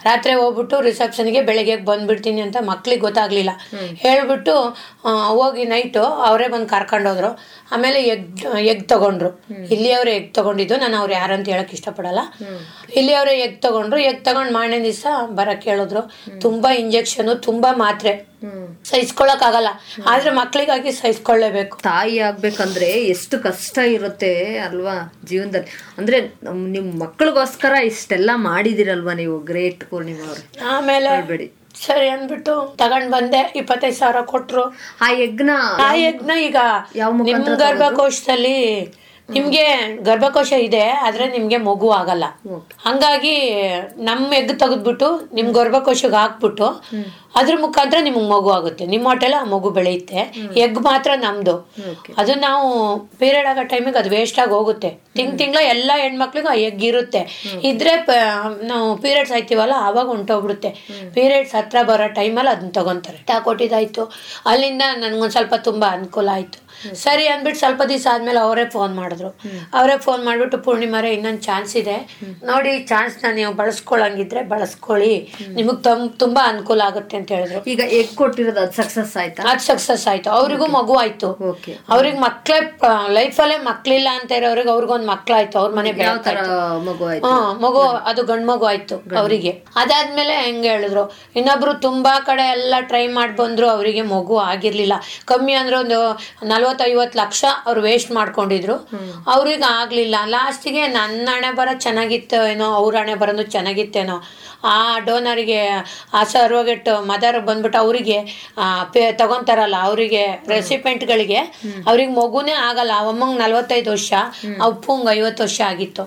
ರಾತ್ರಿ ಹೋಗ್ಬಿಟ್ಟು ರಿಸೆಪ್ಷನ್ಗೆ ಬೆಳಗ್ಗೆ ಬಂದ್ಬಿಡ್ತೀನಿ ಅಂತ ಮಕ್ಳಿಗೆ ಗೊತ್ತಾಗ್ಲಿಲ್ಲ. ಹೇಳ್ಬಿಟ್ಟು ಹೋಗಿ ನೈಟು ಅವರೇ ಬಂದು ಕರ್ಕೊಂಡೋದ್ರು. ಆಮೇಲೆ ಎಗ್ ಎಗ್ ತಗೊಂಡ್ರು. ಇಲ್ಲಿಯವ್ರೆ ಎಗ್ ತಗೊಂಡಿದ್ದು. ನಾನು ಅವ್ರು ಯಾರಂತ ಹೇಳಕ್ ಇಷ್ಟಪಡಲ್ಲ. ಇಲ್ಲಿಯವ್ರೆ ಎಗ್ ತಗೊಂಡ್ರು. ಎಗ್ ತಗೊಂಡ್ ಮಾರನೇ ದಿವಸ ಬರಕ್ ಹೇಳಿದ್ರು. ತುಂಬಾ ಇಂಜೆಕ್ಷನ್ ತುಂಬಾ ಮಾತ್ರೆ. ಸಹಿಸ್ಕೊಳಕ್ ಆಗಲ್ಲ. ಆದ್ರೆ ಮಕ್ಳಿಗಾಗಿ ಸಹಿಸ್ಕೊಳ್ಳೇಬೇಕು ತಾಯಿ ಆಗ್ಬೇಕಂದ್ರೆ ಎಷ್ಟು ಕಷ್ಟ ಇರುತ್ತೆ ಅಲ್ವಾ ಜೀವನದಲ್ಲಿ. ಅಂದ್ರೆ ನಮ್ ಮಕ್ಳಿಗೋಸ್ಕರ ಇಷ್ಟೆಲ್ಲ ಮಾಡಿದಿರಲ್ವಾ ನೀವು ಗ್ರೇಟ್ ಪೂರ್ಣಿಮಾ ಅವ್ರೆ ಆಮೇಲೆ ಹೇಳ್ಬೇಡಿ. ಸರಿ ಅಂದ್ಬಿಟ್ಟು ತಗೊಂಡ್ ಬಂದೆ ಇಪ್ಪತ್ತೈದು ಸಾವಿರ ಕೊಟ್ರು. ಆ ಯಜ್ಞ? ಆ ಯಜ್ಞ ಈಗ ಯಾವ ನಿಮ್ ಗರ್ಭಕೋಶದಲ್ಲಿ ನಿಮ್ಗೆ ಗರ್ಭಕೋಶ ಇದೆ ಆದ್ರೆ ನಿಮ್ಗೆ ಮಗು ಆಗಲ್ಲ. ಹಂಗಾಗಿ ನಮ್ಮ ಎಗ್ ತೆಗೆದ್ಬಿಟ್ಟು ನಿಮ್ ಗರ್ಭಕೋಶಕ್ಕೆ ಹಾಕ್ಬಿಟ್ಟು ಅದ್ರ ಮುಖಾಂತರ ನಿಮ್ಗೆ ಮಗು ಆಗುತ್ತೆ. ನಿಮ್ಮ ಹೋಟೆಲ್ ಆ ಮಗು ಬೆಳೆಯುತ್ತೆ. ಎಗ್ ಮಾತ್ರ ನಮ್ದು. ಅದು ನಾವು ಪೀರಿಯಡ್ ಆಗೋ ಟೈಮಿಗೆ ಅದು ವೇಸ್ಟ್ ಆಗಿ ಹೋಗುತ್ತೆ. ತಿಂಗ್ ತಿಂಗಳ ಎಲ್ಲ ಹೆಣ್ಮಕ್ಳಿಗೂ ಆ ಎಗ್ ಇರುತ್ತೆ. ಇದ್ರೆ ನಾವು ಪೀರಿಯಡ್ಸ್ ಆಯ್ತೀವಲ್ಲ ಆವಾಗ ಹೊಂಟೋಗ್ಬಿಡುತ್ತೆ. ಪೀರಿಯಡ್ಸ್ ಹತ್ರ ಬರೋ ಟೈಮಲ್ಲಿ ಅದನ್ನ ತಗೊಂತಾರೆ. ಕೊಟ್ಟಿದ್ದಾಯ್ತು ಅಲ್ಲಿಂದ ನನ್ಗೊಂದ್ ಸ್ವಲ್ಪ ತುಂಬಾ ಅನುಕೂಲ ಆಯ್ತು. ಸರಿ ಅಂದ್ಬಿಟ್ಟು ಸ್ವಲ್ಪ ದಿವಸ ಆದ್ಮೇಲೆ ಅವರೇ ಫೋನ್ ಮಾಡಿದ್ರು. ಅವರೇ ಫೋನ್ ಮಾಡ್ಬಿಟ್ಟು ಪೂರ್ಣಿಮಾರೇ ಇನ್ನೊಂದು ಚಾನ್ಸ್ ಇದೆ. ನೋಡಿ ಚಾನ್ಸ್ನ ನೀವು ಬಳಸ್ಕೊಳಂಗಿದ್ರೆ ಬಳಸ್ಕೊಳ್ಳಿ. ನಿಮಗೆ ತುಂಬಾ ಅನುಕೂಲ ಆಗುತ್ತೆ ಅಂತ ಹೇಳಿದ್ರು. ಈಗ ಎಗ್ ಕೊಟ್ಟಿರೋದು ಅದು ಸಕ್ಸಸ್ ಆಯ್ತಾ? ಅದ್ ಸಕ್ಸಸ್ ಆಯ್ತು. ಅವ್ರಿಗೂ ಮಗು ಆಯ್ತು. ಅವ್ರಿಗೆ ಮಕ್ಳೇ ಲೈಫಲ್ಲೇ ಮಕ್ಳಿಲ್ಲ ಅಂತ ಇರೋರಿಗೆ ಮಕ್ಳ ಆಯ್ತು ಅವ್ರ ಮನೆ ಮಗು ಮಗು ಅದು ಗಂಡ್ ಮಗು ಆಯ್ತು ಅವರಿಗೆ. ಅದಾದ್ಮೇಲೆ ಹೆಂಗ್ ಹೇಳಿದ್ರು? ಇನ್ನೊಬ್ರು ತುಂಬಾ ಕಡೆ ಎಲ್ಲ ಟ್ರೈ ಮಾಡಿ ಬಂದ್ರು ಅವರಿಗೆ ಮಗು ಆಗಿರ್ಲಿಲ್ಲ. ಕಮ್ಮಿ ಅಂದ್ರೆ ಒಂದು ನಲ್ವತ್ತು ಐವತ್ತು ಲಕ್ಷ ಅವ್ರು ವೇಸ್ಟ್ ಮಾಡ್ಕೊಂಡಿದ್ರು. ಅವ್ರಿಗೆ ಆಗ್ಲಿಲ್ಲ. ಲಾಸ್ಟಿಗೆ ನನ್ನ ಹಣೆ ಬರ ಚೆನ್ನಾಗಿತ್ತು ಏನೋ ಅವ್ರ ಹಣೆ ಬರೋದು ಚೆನ್ನಾಗಿತ್ತೇನೋ. ಆ ಡೋನರಿಗೆ ಆ ಸರ್ವಗೆಟ್ ಮದರ್ ಬಂದ್ಬಿಟ್ಟು ಅವರಿಗೆ ತಗೊಂತಾರಲ್ಲ ಅವರಿಗೆ ರೆಸಿಪೆಂಟ್ಗಳಿಗೆ ಅವ್ರಿಗೆ ಮಗುನೇ ಆಗಲ್ಲ. ಅವಮ್ಮ ನಲ್ವತ್ತೈದು ವರ್ಷ ಅಪ್ಪಂಗೆ ಐವತ್ತು ವರ್ಷ ಆಗಿತ್ತು.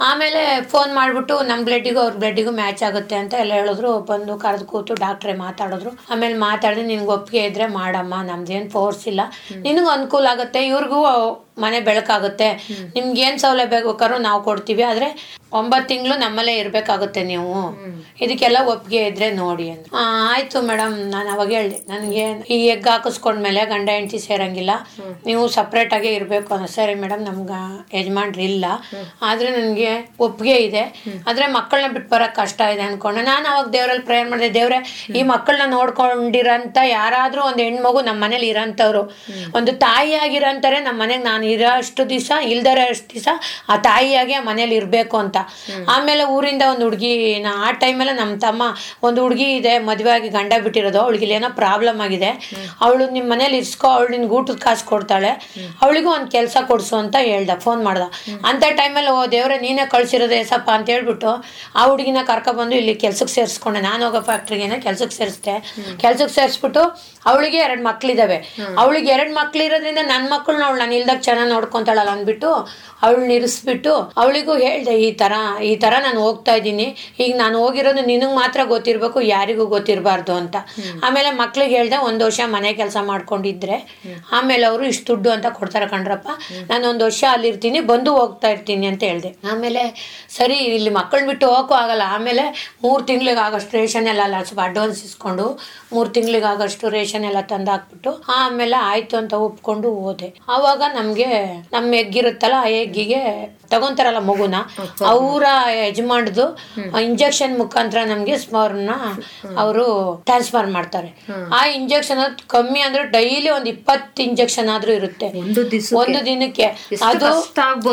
ಆಮೇಲೆ ಫೋನ್ ಮಾಡಿಬಿಟ್ಟು ನಮ್ಮ ಬ್ಲಡ್ಡಿಗೂ ಅವ್ರ ಬ್ಲಡ್ಡಿಗೂ ಮ್ಯಾಚ್ ಆಗುತ್ತೆ ಅಂತ ಎಲ್ಲ ಹೇಳಿದ್ರು. ಬಂದು ಕರೆದು ಕೂತು ಡಾಕ್ಟ್ರೇ ಮಾತಾಡಿದ್ರು. ಆಮೇಲೆ ಮಾತಾಡಿದ್ರೆ ನಿನ್ಗೆ ಒಪ್ಪಿಗೆ ಇದ್ರೆ ಮಾಡಮ್ಮ ನಮ್ದೇನು ಫೋರ್ಸ್ ಇಲ್ಲ. ನಿನಗೂ ಅನುಕೂಲ ಆಗುತ್ತೆ ಇವ್ರಿಗೂ ಮನೆ ಬೆಳಕಾಗುತ್ತೆ. ನಿಮ್ಗೆ ಏನ್ ಸೌಲಭ್ಯ ಬೇಕಾದ್ರೂ ನಾವು ಕೊಡ್ತೀವಿ. ಆದ್ರೆ ಒಂಬತ್ತು ತಿಂಗಳು ನಮ್ಮಲ್ಲೇ ಇರಬೇಕಾಗುತ್ತೆ ನೀವು. ಇದಕ್ಕೆಲ್ಲ ಒಪ್ಪಿಗೆ ಇದ್ರೆ ನೋಡಿ ಅಂತ. ಆಯಿತು ಆಯ್ತು ಮೇಡಮ್ ನಾನು ಅವಾಗ ಹೇಳ್ದೆ. ನನಗೆ ಈ ಎಗ್ ಹಾಕಿಸ್ಕೊಂಡ್ಮೇಲೆ ಗಂಡ ಹೆಂಡತಿ ಸೇರಂಗಿಲ್ಲ. ನೀವು ಸಪ್ರೇಟಾಗೇ ಇರಬೇಕು ಅನ್ನೋ ಸರಿ ಮೇಡಮ್ ನಮ್ಗೆ ಯಜಮಾನ್ರಿಲ್ಲ. ಆದ್ರೆ ನನಗೆ ಒಪ್ಪಿಗೆ ಇದೆ. ಆದ್ರೆ ಮಕ್ಕಳನ್ನ ಬಿಟ್ಟು ಬರಕ್ ಕಷ್ಟ ಇದೆ ಅನ್ಕೊಂಡೆ. ನಾನು ಅವಾಗ ದೇವರಲ್ಲಿ ಪ್ರೇಯರ್ ಮಾಡಿದೆ, ದೇವ್ರೆ, ಈ ಮಕ್ಕಳನ್ನ ನೋಡ್ಕೊಂಡಿರಂತ ಯಾರಾದ್ರೂ ಒಂದು ಹೆಣ್ಮಗು ನಮ್ಮ ಮನೇಲಿ ಇರೋಂಥವ್ರು, ಒಂದು ತಾಯಿಯಾಗಿರೋಂತಾರೆ ನಮ್ಮ ಮನೆಗೆ ನಾನು ಇರೋ ಅಷ್ಟು ದಿವಸ, ಇಲ್ದರ ಅಷ್ಟು ದಿವಸ ಆ ತಾಯಿಯಾಗಿ ಆ ಮನೇಲಿ ಇರಬೇಕು ಅಂತ. ಆಮೇಲೆ ಊರಿಂದ ಒಂದು ಹುಡುಗಿ ಆ ಟೈಮಲ್ಲಿ ನಮ್ಮ ತಮ್ಮ ಒಂದು ಹುಡುಗಿ ಇದೆ, ಮದುವೆ ಆಗಿ ಗಂಡ ಬಿಟ್ಟಿರೋದು, ಅವಳಿಗೆ ಏನೋ ಪ್ರಾಬ್ಲಮ್ ಆಗಿದೆ. ಅವಳು ನಿಮ್ಮ ಮನೇಲಿ ಇರ್ಸ್ಕೊ, ಅವಳು ನಿನ್ಗೆ ಊಟದ ಕಾಸು ಕೊಡ್ತಾಳೆ, ಅವಳಿಗೂ ಒಂದು ಕೆಲಸ ಕೊಡ್ಸು ಅಂತ ಹೇಳ್ದ ಫೋನ್ ಮಾಡ್ದ. ಅಂತ ಟೈಮಲ್ಲಿ ಓ ದೇವ್ರೆ, ನೀನೇ ಕಳ್ಸಿರೋದು ಎಸಪ್ಪ ಅಂತ ಹೇಳ್ಬಿಟ್ಟು ಆ ಹುಡುಗಿನ ಕರ್ಕೊಬಂದು ಇಲ್ಲಿ ಕೆಲ್ಸಕ್ಕೆ ಸೇರಿಸ್ಕೊಂಡೆ. ನಾನು ಹೋಗೋ ಫ್ಯಾಕ್ಟ್ರಿಗೇನೆ ಕೆಲ್ಸಕ್ಕೆ ಸೇರಿಸ್ದೆ. ಕೆಲ್ಸಕ್ಕೆ ಸೇರಿಸ್ಬಿಟ್ಟು ಅವಳಿಗೆ ಎರಡು ಮಕ್ಳಿದಾವೆ. ಅವಳಿಗೆ ಎರಡು ಮಕ್ಳು ಇರೋದ್ರಿಂದ ನನ್ನ ಮಕ್ಕಳನ್ನ ಅವಳು ನಾನು ಇಲ್ದಾಗ ಚೆನ್ನಾಗಿ ನೋಡ್ಕೊತಾಳಲ್ಲ ಅಂದ್ಬಿಟ್ಟು ಅವಳು ಇರಿಸ್ಬಿಟ್ಟು ಅವಳಿಗೂ ಹೇಳ್ದೆ ಈ ತರ ಈ ತರ ನಾನು ಹೋಗ್ತಾ ಇದ್ದೀನಿ. ಈಗ ನಾನು ಹೋಗಿರೋದು ನಿನಗೆ ಮಾತ್ರ ಗೊತ್ತಿರ್ಬೇಕು ಯಾರಿಗೂ ಗೊತ್ತಿರಬಾರ್ದು ಅಂತ. ಆಮೇಲೆ ಮಕ್ಳಿಗೆ ಹೇಳ್ದೆ ಒಂದು ವರ್ಷ ಮನೆ ಕೆಲಸ ಮಾಡ್ಕೊಂಡಿದ್ರೆ ಆಮೇಲೆ ಅವರು ಇಷ್ಟು ದುಡ್ಡು ಅಂತ ಕೊಡ್ತಾರೆ ಕಣ್ರಪ್ಪ. ನಾನು ಒಂದು ವರ್ಷ ಅಲ್ಲಿರ್ತೀನಿ ಬಂದು ಹೋಗ್ತಾ ಇರ್ತೀನಿ ಅಂತ ಹೇಳ್ದೆ. ಆಮೇಲೆ ಸರಿ ಇಲ್ಲಿ ಮಕ್ಕಳನ್ನ ಬಿಟ್ಟು ಹೋಗಕ್ಕೂ ಆಗಲ್ಲ. ಆಮೇಲೆ ಮೂರು ತಿಂಗಳಿಗೆ ಆಗೋಷ್ಟು ರೇಷನ್ ಎಲ್ಲ ಅಲ್ಲ ಸ್ವಲ್ಪ ಅಡ್ವಾನ್ಸ್ ಇಸ್ಕೊಂಡು ಮೂರು ತಿಂಗಳಿಗೆ ಆಗೋಷ್ಟು ರೇಷನ್ ಎಲ್ಲ ತಂದು ಹಾಕ್ಬಿಟ್ಟು ಆಮೇಲೆ ಆಯ್ತು ಅಂತ ಒಪ್ಕೊಂಡು ಹೋದೆ. ಆವಾಗ ನಮಗೆ ನಮ್ಮ ಎಗ್ಗಿರುತ್ತಲ್ಲ ಆ ಎಗ್ಗಿಗೆ ತಗೊಂತಾರಲ್ಲ ಮಗುನ ಅವರ ಯಜಮಾನ್ದು ಇಂಜೆಕ್ಷನ್ ಮುಖಾಂತರ ನಮಗೆ ಸ್ಮರ್ನ ಅವರು ಟ್ರಾನ್ಸ್ಫರ್ ಮಾಡ್ತಾರೆ. ಆ ಇಂಜೆಕ್ಷನ್ ಕಮ್ಮಿ ಅಂದ್ರೆ ಡೈಲಿ ಒಂದು ಇಪ್ಪತ್ತು ಇಂಜೆಕ್ಷನ್ ಆದ್ರೂ ಇರುತ್ತೆ. ಒಂದು ದಿನಕ್ಕೆ. ಅದು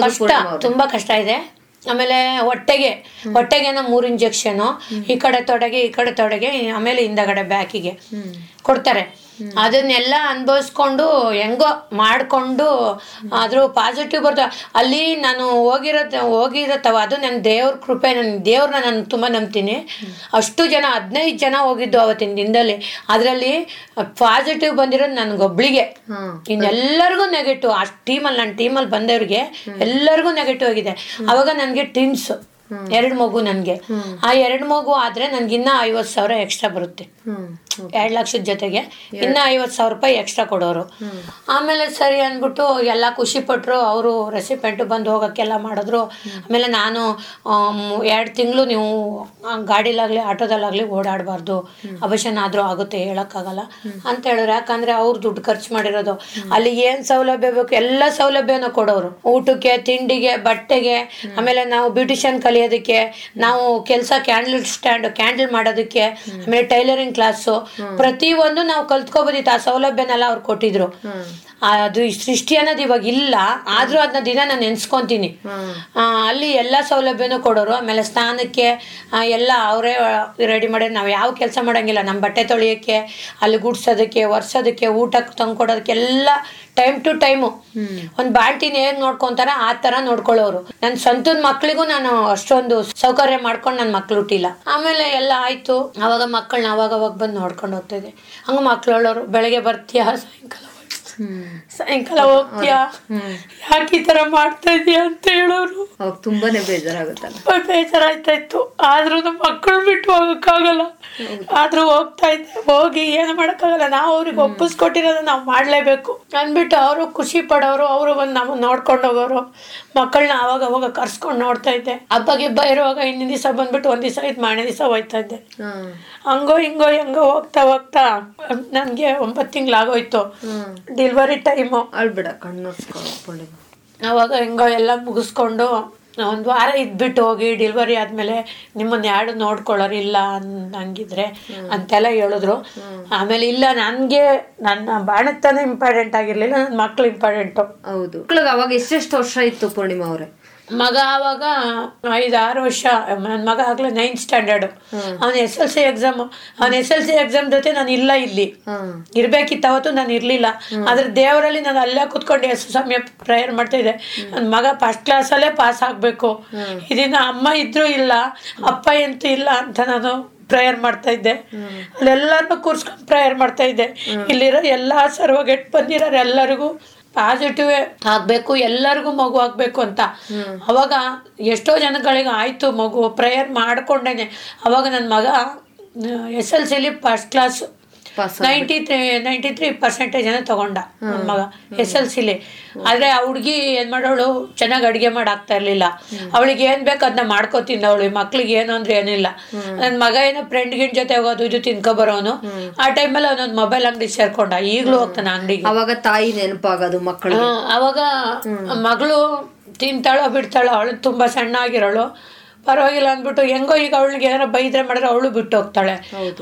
ಕಷ್ಟ? ತುಂಬಾ ಕಷ್ಟ ಇದೆ. ಆಮೇಲೆ ಹೊಟ್ಟೆಗೆ ಹೊಟ್ಟೆಗೆನ ಮೂರು ಇಂಜೆಕ್ಷನ್ ಈ ಕಡೆ ತೊಡಗೆ ಈ ಕಡೆ ತೊಡೆಗೆ ಆಮೇಲೆ ಹಿಂದಗಡೆ ಬ್ಯಾಕಿಗೆ ಕೊಡ್ತಾರೆ. ಅದನ್ನೆಲ್ಲ ಅನುಭವಿಸ್ಕೊಂಡು ಹೆಂಗೋ ಮಾಡ್ಕೊಂಡು ಆದ್ರೂ ಪಾಸಿಟಿವ್ ಬರ್ತಾ ಅಲ್ಲಿ ನಾನು ಹೋಗಿರೋ ಹೋಗಿರತ್ತವ ಅದು ನನ್ನ ದೇವ್ರ ಕೃಪೆ ನನ್ನ ದೇವ್ರನ್ನ ನಾನು ತುಂಬ ನಂಬ್ತೀನಿ. ಅಷ್ಟು ಜನ ಹದಿನೈದು ಜನ ಹೋಗಿದ್ದು ಅವತ್ತಿನ ದಿನದಲ್ಲಿ. ಅದರಲ್ಲಿ ಪಾಸಿಟಿವ್ ಬಂದಿರೋದು ನನಗೊಬ್ಳಿಗೆ. ಇನ್ನೆಲ್ಲರಿಗೂ ನೆಗೆಟಿವ್ ಆ ಟೀಮಲ್ಲಿ ನನ್ನ ಟೀಮಲ್ಲಿ ಬಂದವ್ರಿಗೆ ಎಲ್ಲರಿಗೂ ನೆಗೆಟಿವ್ ಆಗಿದೆ. ಅವಾಗ ನನಗೆ ಟ್ವಿನ್ಸ್ ಎರಡು ಮಗು ನನಗೆ. ಆ ಎರಡು ಮಗು ಆದ್ರೆ ನನ್ಗಿನ್ನ ಐವತ್ತು ಸಾವಿರ ಎಕ್ಸ್ಟ್ರಾ ಬರುತ್ತೆ. ಎರಡು ಲಕ್ಷದ ಜೊತೆಗೆ. ಇನ್ನ ಐವತ್ತು ಸಾವಿರ ರೂಪಾಯಿ ಎಕ್ಸ್ಟ್ರಾ ಕೊಡೋರು. ಆಮೇಲೆ ಸರಿ ಅಂದ್ಬಿಟ್ಟು ಎಲ್ಲ ಖುಷಿ ಪಟ್ರು ಅವರು ರೆಸಿಪೆಂಟ್ ಬಂದು ಹೋಗೋಕ್ಕೆಲ್ಲ ಮಾಡಿದ್ರು. ಆಮೇಲೆ ನಾನು ಎರಡು ತಿಂಗಳು ನೀವು ಗಾಡಿಲಾಗಲಿ ಆಟೋದಲ್ಲಾಗ್ಲಿ ಓಡಾಡಬಾರ್ದು. ಅವಶ್ಯನ ಆದ್ರೂ ಆಗುತ್ತೆ ಹೇಳಕ್ಕಾಗಲ್ಲ. ಅಂತ ಹೇಳಿದ್ರು ಯಾಕಂದ್ರೆ ಅವ್ರು ದುಡ್ಡು ಖರ್ಚು ಮಾಡಿರೋದು. ಅಲ್ಲಿ ಏನ್ ಸೌಲಭ್ಯ ಬೇಕು ಎಲ್ಲ ಸೌಲಭ್ಯನ ಕೊಡೋರು. ಊಟಕ್ಕೆ ತಿಂಡಿಗೆ ಬಟ್ಟೆಗೆ ಆಮೇಲೆ ನಾವು ಬ್ಯೂಟಿಷಿಯನ್ ಕಲಿಯೋದಕ್ಕೆ ನಾವು ಕೆಲಸ ಕ್ಯಾಂಡಲ್ ಸ್ಟ್ಯಾಂಡ್ ಕ್ಯಾಂಡಲ್ ಮಾಡೋದಕ್ಕೆ ಆಮೇಲೆ ಟೈಲರಿಂಗ್ ಕ್ಲಾಸು ಒಂದು ನಾವು ಕಲ್ತ್ಕೋಬೋದಿತ್ತು ಆ ಸೌಲಭ್ಯನೆಲ್ಲ ಅವ್ರು ಕೊಟ್ಟಿದ್ರು. ಅದು ಸೃಷ್ಟಿ ಅನ್ನೋದು ಇವಾಗ ಇಲ್ಲ. ಆದ್ರೂ ಅದನ್ನ ದಿನ ನಾನು ನೆನ್ಸ್ಕೊಂತೀನಿ. ಆ, ಅಲ್ಲಿ ಎಲ್ಲ ಸೌಲಭ್ಯನೂ ಕೊಡೋರು ಆಮೇಲೆ ಸ್ನಾನಕ್ಕೆ ಎಲ್ಲ ಅವರೇ ರೆಡಿ ಮಾಡಿ ನಾವು ಯಾವ ಕೆಲಸ ಮಾಡಂಗಿಲ್ಲ. ನಮ್ಮ ಬಟ್ಟೆ ತೊಳೆಯೋಕ್ಕೆ ಅಲ್ಲಿ ಗುಡ್ಸೋದಕ್ಕೆ ಒರ್ಸೋದಕ್ಕೆ ಊಟಕ್ಕೆ ಎಲ್ಲ ಟೈಮ್ ಟು ಟೈಮು. ಒಂದು ಬಾಲ್ಟಿನ ಹೇಗ್ ನೋಡ್ಕೊಂತಾರ ಆ ತರ ನೋಡ್ಕೊಳ್ಳೋರು. ನನ್ನ ಸ್ವಂತದ ಮಕ್ಳಿಗೂ ನಾನು ಅಷ್ಟೊಂದು ಸೌಕರ್ಯ ಮಾಡ್ಕೊಂಡು ನನ್ನ ಮಕ್ಳು ಹುಟ್ಟಿಲ್ಲ. ಆಮೇಲೆ ಎಲ್ಲ ಆಯ್ತು. ಅವಾಗ ಮಕ್ಕಳನ್ನ ಅವಾಗ ಅವಾಗ ಬಂದು ನೋಡ್ಕೊಂಡು ಹೋಗ್ತಾ ಇದ್ದೆ. ಹಂಗ ಮಕ್ಳು ಹೇಳೋರು ಬೆಳಗ್ಗೆ ಬರ್ತೀಯ ಸಾಯಂಕಾಲ. ಸಾಯಂಕಾಲ ಹೋಗ್ತೀಯಾ ಯಾಕೆ ಈ ತರ ಮಾಡ್ತಾ ಇದೀಯ ಅಂತ ಹೇಳೋರು? ಅವಾಗ ತುಂಬಾನೇ ಬೇಜಾರಾಗುತ್ತಲ್ಲ. ಬೇಜಾರಾಯ್ತಾ ಇತ್ತು ಆದ್ರೂ ನಮ್ಮ ಮಕ್ಕಳು ಬಿಟ್ಟು ಹೋಗಕ್ಕಾಗಲ್ಲ. ಆದ್ರೂ ಹೋಗ್ತಾ ಇದ್ದೆ. ಹೋಗಿ ಏನು ಮಾಡಕ್ಕಾಗಲ್ಲ. ನಾವು ಅವ್ರಿಗೆ ಒಪ್ಪಿಸ್ಕೊಟ್ಟಿರೋದು ನಾವು ಮಾಡ್ಲೇಬೇಕು. ಅಂದ್ಬಿಟ್ಟು ಅವರು ಖುಷಿ ಪಡೋರು ಅವರು ಬಂದು ನಮ್ಮ ನೋಡ್ಕೊಂಡು ಹೋಗೋರು. ಮಕ್ಕಳನ್ನ ಅವಾಗ ಅವಾಗ ಕರ್ಸ್ಕೊಂಡು ನೋಡ್ತಾ ಇದ್ದೆ. ಹಬ್ಬ ಗಿಬ್ಬ ಇರುವಾಗ ಹಿಂದಿನ ದಿವಸ ಬಂದ್ಬಿಟ್ಟು ಒಂದ್ ದಿವಸ ಇದ್ದು ಮಾರನೇ ದಿವಸ ಹೋಯ್ತಾ ಇದ್ದೆ. ಹಂಗೋ ಹಿಂಗೋ ಹೆಂಗೋ ಹೋಗ್ತಾ ಹೋಗ್ತಾ ನನ್ಗೆ ಒಂಬತ್ತು ತಿಂಗಳಾಗೋಯ್ತು. ಡೆಲಿವರಿ ಟೈಮು ಅಳ್ಬಿಡ ಪೂರ್ಣಿಮಾ ಅವಾಗ ಹೆಂಗೋ ಎಲ್ಲ ಮುಗಿಸ್ಕೊಂಡು ಒಂದು ವಾರ ಇದ್ಬಿಟ್ಟು ಹೋಗಿ ಡೆಲಿವರಿ ಆದ್ಮೇಲೆ ನಿಮ್ಮನ್ನ ಯಾರು ನೋಡ್ಕೊಳ್ಳೋರು ಇಲ್ಲ ಅನ್- ಹಂಗಿದ್ರೆ ಅಂತೆಲ್ಲ ಹೇಳಿದ್ರು. ಆಮೇಲೆ ಇಲ್ಲ ನನಗೆ ನನ್ನ ಬಾಣತನ ಇಂಪಾರ್ಟೆಂಟ್ ಆಗಿರ್ಲಿಲ್ಲ ನನ್ನ ಮಕ್ಳು ಇಂಪಾರ್ಟೆಂಟು ಹೌದು. ಮಕ್ಳಿಗೆ ಅವಾಗ ಎಷ್ಟೆಷ್ಟು ವರ್ಷ ಇತ್ತು ಪೂರ್ಣಿಮಾ ಅವ್ರೆ? ಮಗ ಆವಾಗ ಐದು ಆರು ವರ್ಷ ನನ್ನ ಮಗ ಆಗ್ಲೇ ನೈನ್ತ್ ಸ್ಟ್ಯಾಂಡರ್ಡ್ ಅವನ ಎಸ್ ಎಲ್ ಸಿ ಎಕ್ಸಾಮ್ ಅವನ ಎಸ್ ಎಲ್ ಸಿ ಎಕ್ಸಾಮ್ ಜೊತೆ ನಾನು ಇಲ್ಲ ಇಲ್ಲಿ. ಇರ್ಬೇಕಿತ್ತು ಅವತ್ತು ನಾನು ಇರ್ಲಿಲ್ಲ. ಆದ್ರೆ ದೇವರಲ್ಲಿ ನಾನು ಅಲ್ಲೇ ಕುತ್ಕೊಂಡು ಎಷ್ಟು ಸಮಯ ಪ್ರೇಯರ್ ಮಾಡ್ತಾ ಇದ್ದೆ. ನನ್ನ ಮಗ ಫಸ್ಟ್ ಕ್ಲಾಸಲ್ಲೇ ಪಾಸ್ ಆಗ್ಬೇಕು. ಇದನ್ನ ಅಮ್ಮ ಇದ್ರೂ ಇಲ್ಲ ಅಪ್ಪ ಎಂತೂ ಇಲ್ಲ ಅಂತ ನಾನು ಪ್ರೇಯರ್ ಮಾಡ್ತಾ ಇದ್ದೆ. ಅಲ್ಲೆಲ್ಲರನ್ನೂ ಕೂರ್ಸ್ಕೊಂಡು ಪ್ರೇಯರ್ ಮಾಡ್ತಾ ಇದ್ದೆ. ಇಲ್ಲಿರೋ ಎಲ್ಲ ಸರ್ವಗೆಟ್ ಬಂದಿರೋರು ಎಲ್ಲರಿಗೂ ಪಾಸಿಟಿವ್ ಆಗ್ಬೇಕು ಎಲ್ಲರಿಗೂ ಮಗು ಆಗ್ಬೇಕು ಅಂತ. ಅವಾಗ ಎಷ್ಟೋ ಜನಗಳಿಗೆ ಆಯ್ತು ಮಗು ಪ್ರೇಯರ್ ಮಾಡ್ಕೊಂಡೇನೆ. ಅವಾಗ ನನ್ನ ಮಗ S L ಸಿಲಿ first class ninety three ninety three percentage ಏನೋ ತಗೊಂಡ ನನ್ನ ಮಗ ಎಸ್ ಎಲ್ ಸಿಲಿ. ಆದ್ರೆ ಆ ಹುಡ್ಗಿ ಏನ್ ಮಾಡೋಳು? ಚೆನ್ನಾಗಿ ಅಡಿಗೆ ಮಾಡಾಕ್ತಾ ಇರ್ಲಿಲ್ಲ. ಅವಳಿಗೆ ಏನ್ ಬೇಕು ಅದನ್ನ ಮಾಡ್ಕೋತೀನಿ ಅವಳು ಮಕ್ಳಿಗೆ ಏನು ಅಂದ್ರೆ ಏನಿಲ್ಲ. ನನ್ನ ಮಗ ಏನೋ ಫ್ರೆಂಡ್ ಗಿಂಡ್ ಜೊತೆ ಹೋಗೋದು ಇದು ತಿನ್ಕೊ ಬರೋನು ಆ ಟೈಮಲ್ಲಿ ಅವನೊಂದು ಮೊಬೈಲ್ ಅಂಗಡಿ ಸೇರ್ಕೊಂಡ. ಈಗ್ಲೂ ಹೋಗ್ತಾನೆ ಅಂಗಡಿಗೆ. ಅವಾಗ ತಾಯಿ ನೆನಪಾಗೋದು ಮಕ್ಕಳು ಅವಾಗ ಮಗಳು ತಿಂತಾಳೋ ಬಿಡ್ತಾಳೋ ಅವಳು ತುಂಬಾ ಸಣ್ಣ ಆಗಿರೋಳು ಪರವಾಗಿಲ್ಲ ಅಂದ್ಬಿಟ್ಟು ಹೆಂಗೋ ಈಗ ಅವಳಿಗೆ ಏನಾರ ಬೈದ್ರೆ ಮಾಡಿದ್ರೆ ಅವಳು ಬಿಟ್ಟು ಹೋಗ್ತಾಳೆ.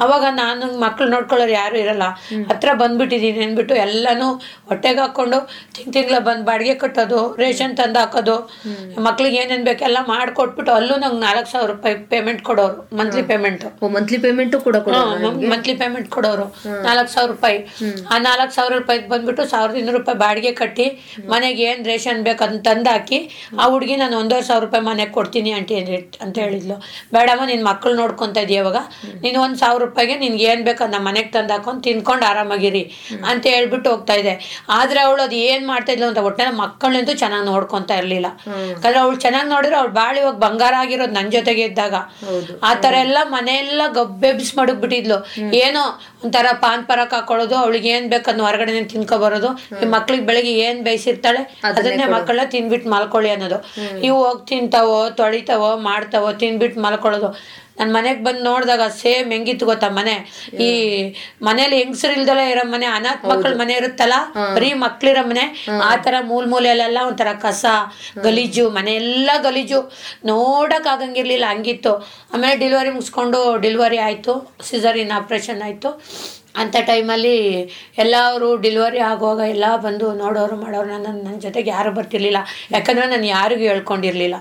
ಅವಾಗ ನಾನು ಮಕ್ಳು ನೋಡ್ಕೊಳ್ಳೋರು ಯಾರು ಇರಲ್ಲ. ಹತ್ರ ಬಂದ್ಬಿಟ್ಟಿದೀನಿ ಅಂದ್ಬಿಟ್ಟು ಎಲ್ಲಾನು ಹೊಟ್ಟೆಗೆ ಹಾಕೊಂಡು ತಿಂಗ್ ತಿಂಗ್ಳ ಬಂದು ಬಾಡಿಗೆ ಕಟ್ಟೋದು ರೇಷನ್ ತಂದು ಹಾಕೋದು ಮಕ್ಳಿಗೆ ಏನೇನ್ ಬೇಕೆಲ್ಲ ಮಾಡ್ಕೊಟ್ಬಿಟ್ಟು ಅಲ್ಲೂ ನಂಗೆ ನಾಲ್ಕು ಸಾವಿರ ರೂಪಾಯಿ ಪೇಮೆಂಟ್ ಕೊಡೋರು ಮಂತ್ಲಿ ಪೇಮೆಂಟ್ ಮಂತ್ಲಿ ಪೇಮೆಂಟ್ ಕೂಡ ಮಂತ್ಲಿ ಪೇಮೆಂಟ್ ಕೊಡೋರು. ನಾಲ್ಕು ಸಾವಿರ ರೂಪಾಯಿ. ಆ ನಾಲ್ಕು ಸಾವಿರ ರೂಪಾಯಿ ಬಂದ್ಬಿಟ್ಟು ಸಾವಿರದ ಇನ್ನೂರು ರೂಪಾಯಿ ಬಾಡಿಗೆ ಕಟ್ಟಿ ಮನೆಗೆ ಏನ್ ರೇಷನ್ ಬೇಕು ಅದನ್ನ ತಂದು ಹಾಕಿ ಆ ಹುಡುಗಿ ನಾನು ಒಂದೂವರೆ ಸಾವಿರ ರೂಪಾಯಿ ಮನೆಗೆ ಕೊಡ್ತೀನಿ ಆಂಟಿ ಅಂದ್ರೆ. ಅಂತ ಹೇಳಿದ್ಲು. ಬೇಡಮ್ಮ ನಿನ್ನ ಮಕ್ಕಳು ನೋಡ್ಕೊಂತ ಇದೀಯ ಇವಾಗ. ನೀನು ಒಂದು ಸಾವಿರ ರೂಪಾಯಿಗೆ ನಿನ್ಗೆ ಏನು ಬೇಕು ನಮ್ಮ ಮನೆಗೆ ತಂದು ಹಾಕೊಂಡು ತಿನ್ಕೊಂಡು ಆರಾಮಾಗಿರಿ ಅಂತ ಹೇಳ್ಬಿಟ್ಟು ಹೋಗ್ತಾ ಇದೆ. ಆದ್ರೆ ಅವಳು ಅದು ಏನು ಮಾಡ್ತಾ ಇದ್ಲು ಅಂತ ಒಟ್ಟೆ ಮಕ್ಕಳನ್ನಂತೂ ಚೆನ್ನಾಗಿ ನೋಡ್ಕೊತಾ ಇರಲಿಲ್ಲ. ಯಾಕಂದ್ರೆ ಅವಳು ಚೆನ್ನಾಗಿ ನೋಡಿದ್ರೆ ಅವ್ಳು ಬಾಳಿ ಇವಾಗ ಬಂಗಾರ ಆಗಿರೋದು ನನ್ನ ಜೊತೆಗೆ ಇದ್ದಾಗ. ಆ ಥರ ಎಲ್ಲ ಮನೆಯೆಲ್ಲ ಗಬ್ಬೆಬ್ಸ್ ಮಡಗ್ಬಿಟ್ಟಿದ್ಲು. ಏನೋ ಒಂಥರ ಪಾನ್ ಪರಕ್ ಹಾಕೊಳ್ಳೋದು ಅವಳಿಗೆ ಏನ್ ಬೇಕನ್ನು ಹೊರಗಡೆ ತಿನ್ಕೊ ಬರೋದು ಈ ಮಕ್ಳಿಗೆ ಬೆಳಿಗ್ಗೆ ಏನ್ ಬೇಯಿಸಿರ್ತಾಳೆ ಅದನ್ನೇ ಮಕ್ಕಳನ್ನ ತಿನ್ಬಿಟ್ಟು ಮಲ್ಕೊಳ್ಳಿ ಅನ್ನೋದು. ಇವು ಹೋಗಿ ತಿಂತಾವೋ ತೊಳಿತಾವೋ ಮಾಡ್ತಾವೋ ತಿನ್ಬಿಟ್ಟು ಮಲ್ಕೊಳ್ಳೋದು. ನನ್ನ ಮನೆಗೆ ಬಂದು ನೋಡಿದಾಗ ಸೇಮ್ ಹೆಂಗಿತ್ತು ಗೊತ್ತಾ ಮನೆ? ಈ ಮನೇಲಿ ಹೆಂಗಸರು ಇಲ್ದಲೇ ಇರೋ ಮನೆ ಅನಾಥ ಮಕ್ಕಳ ಮನೆ ಇರುತ್ತಲ್ಲ? ಬರೀ ಮಕ್ಳಿರೋ ಮನೆ. ಆ ತರ ಮೂಲ ಮೂಲೆಯಲ್ಲೆಲ್ಲ ಒಂಥರ ಕಸ ಗಲೀಜು ಮನೆ ಎಲ್ಲ ಗಲೀಜು. ನೋಡಕ್ ಆಗಂಗಿರ್ಲಿಲ್ಲ ಹಂಗಿತ್ತು. ಆಮೇಲೆ ಡೆಲಿವರಿ ಮುಗಿಸ್ಕೊಂಡು ಡೆಲಿವರಿ ಆಯ್ತು ಸಿಸರಿನ್ ಆಪ್ರೇಷನ್ ಆಯ್ತು. ಅಂಥ ಟೈಮಲ್ಲಿ ಎಲ್ಲರೂ ಡೆಲಿವರಿ ಆಗುವಾಗ ಎಲ್ಲ ಬಂದು ನೋಡೋರು ಮಾಡೋರು ನನ್ನ ನನ್ನ ಜೊತೆಗೆ ಯಾರು ಬರ್ತಿರ್ಲಿಲ್ಲ. ಯಾಕಂದ್ರೆ ನಾನು ಯಾರಿಗೂ ಹೇಳ್ಕೊಂಡಿರ್ಲಿಲ್ಲ.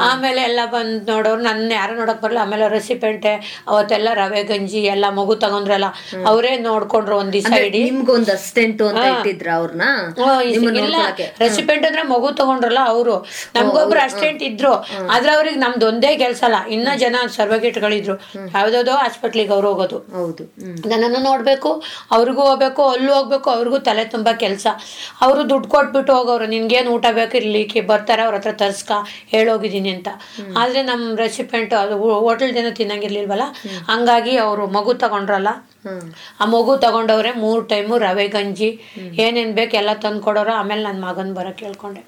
ಆಮೇಲೆ ಎಲ್ಲ ಬಂದು ನೋಡೋರು ನನ್ನ ಯಾರು ನೋಡಕ್ ಬರಲ್ಲ. ಆಮೇಲೆ ರೆಸಿಪೆಂಟೆ ಅವತ್ತೆಲ್ಲ ರವೆ ಗಂಜಿ ಎಲ್ಲ ಮಗು ತಗೊಂಡ್ರಲ್ಲ ಅವರೇ ನೋಡ್ಕೊಂಡ್ರು ಒಂದ್ ದಿವಸ ಇಡೀ. ನಿಮ್ಗೊಂದು ಅಂತ ಇಟ್ಟಿದ್ರ ಅವ್ರನ್ನ? ಇಲ್ಲ. ರೆಸಿಪೆಂಟ್ ಅಂದ್ರೆ ಮಗು ತಗೊಂಡ್ರಲ್ಲ ಅವರು. ನಮ್ಗೊಬ್ರು ಅಸ್ಟೆಂಟ್ ಇದ್ರು. ಆದ್ರೆ ಅವ್ರಿಗೆ ನಮ್ದು ಒಂದೇ ಕೆಲ್ಸ ಅಲ್ಲ ಇನ್ನ ಜನ ಸರ್ವಗೇಟ್ಗಳಿದ್ರು. ಯಾವ್ದಾವ್ದೋ ಹಾಸ್ಪಿಟ್ಲಿಗೆ ಅವ್ರು ಹೋಗೋದು. ನನ್ನನ್ನು ಹ್ಮ್ ನೋಡ್ಬೇಕು ಅವ್ರಿಗೂ ಹೋಗ್ಬೇಕು ಅಲ್ಲೂ ಹೋಗ್ಬೇಕು ಅವ್ರಿಗೂ ತಲೆ ತುಂಬ ಕೆಲಸ. ಅವರು ದುಡ್ಡು ಕೊಟ್ಬಿಟ್ಟು ಹೋಗೋರು ನಿನ್ಗೇನು ಊಟ ಬೇಕು ಇರ್ಲಿಕ್ಕೆ ಬರ್ತಾರೆ ಅವ್ರ ಹತ್ರ ತರ್ಸ್ಕ ಹೇಳೋಗಿದ್ದೀನಿ ಅಂತ. ಆದ್ರೆ ನಮ್ಮ ರೆಸಿಪೆಂಟ್ ಅದು ಹೋಟೆಲ್ ಜನ ತಿನ್ನಂಗಿರ್ಲಿಲ್ವಲ್ಲ? ಹಂಗಾಗಿ ಅವರು ಮಗು ತಗೊಂಡ್ರಲ್ಲ? ಆ ಮಗು ತಗೊಂಡವ್ರೆ ಮೂರ್ ಟೈಮು ರವೆ ಗಂಜಿ ಏನೇನ್ ಬೇಕು ಎಲ್ಲ ತಂದು ಕೊಡೋರು. ಆಮೇಲೆ ನನ್ನ ಮಗನ್ ಬರಕ್ ಕೇಳ್ಕೊಂಡೆ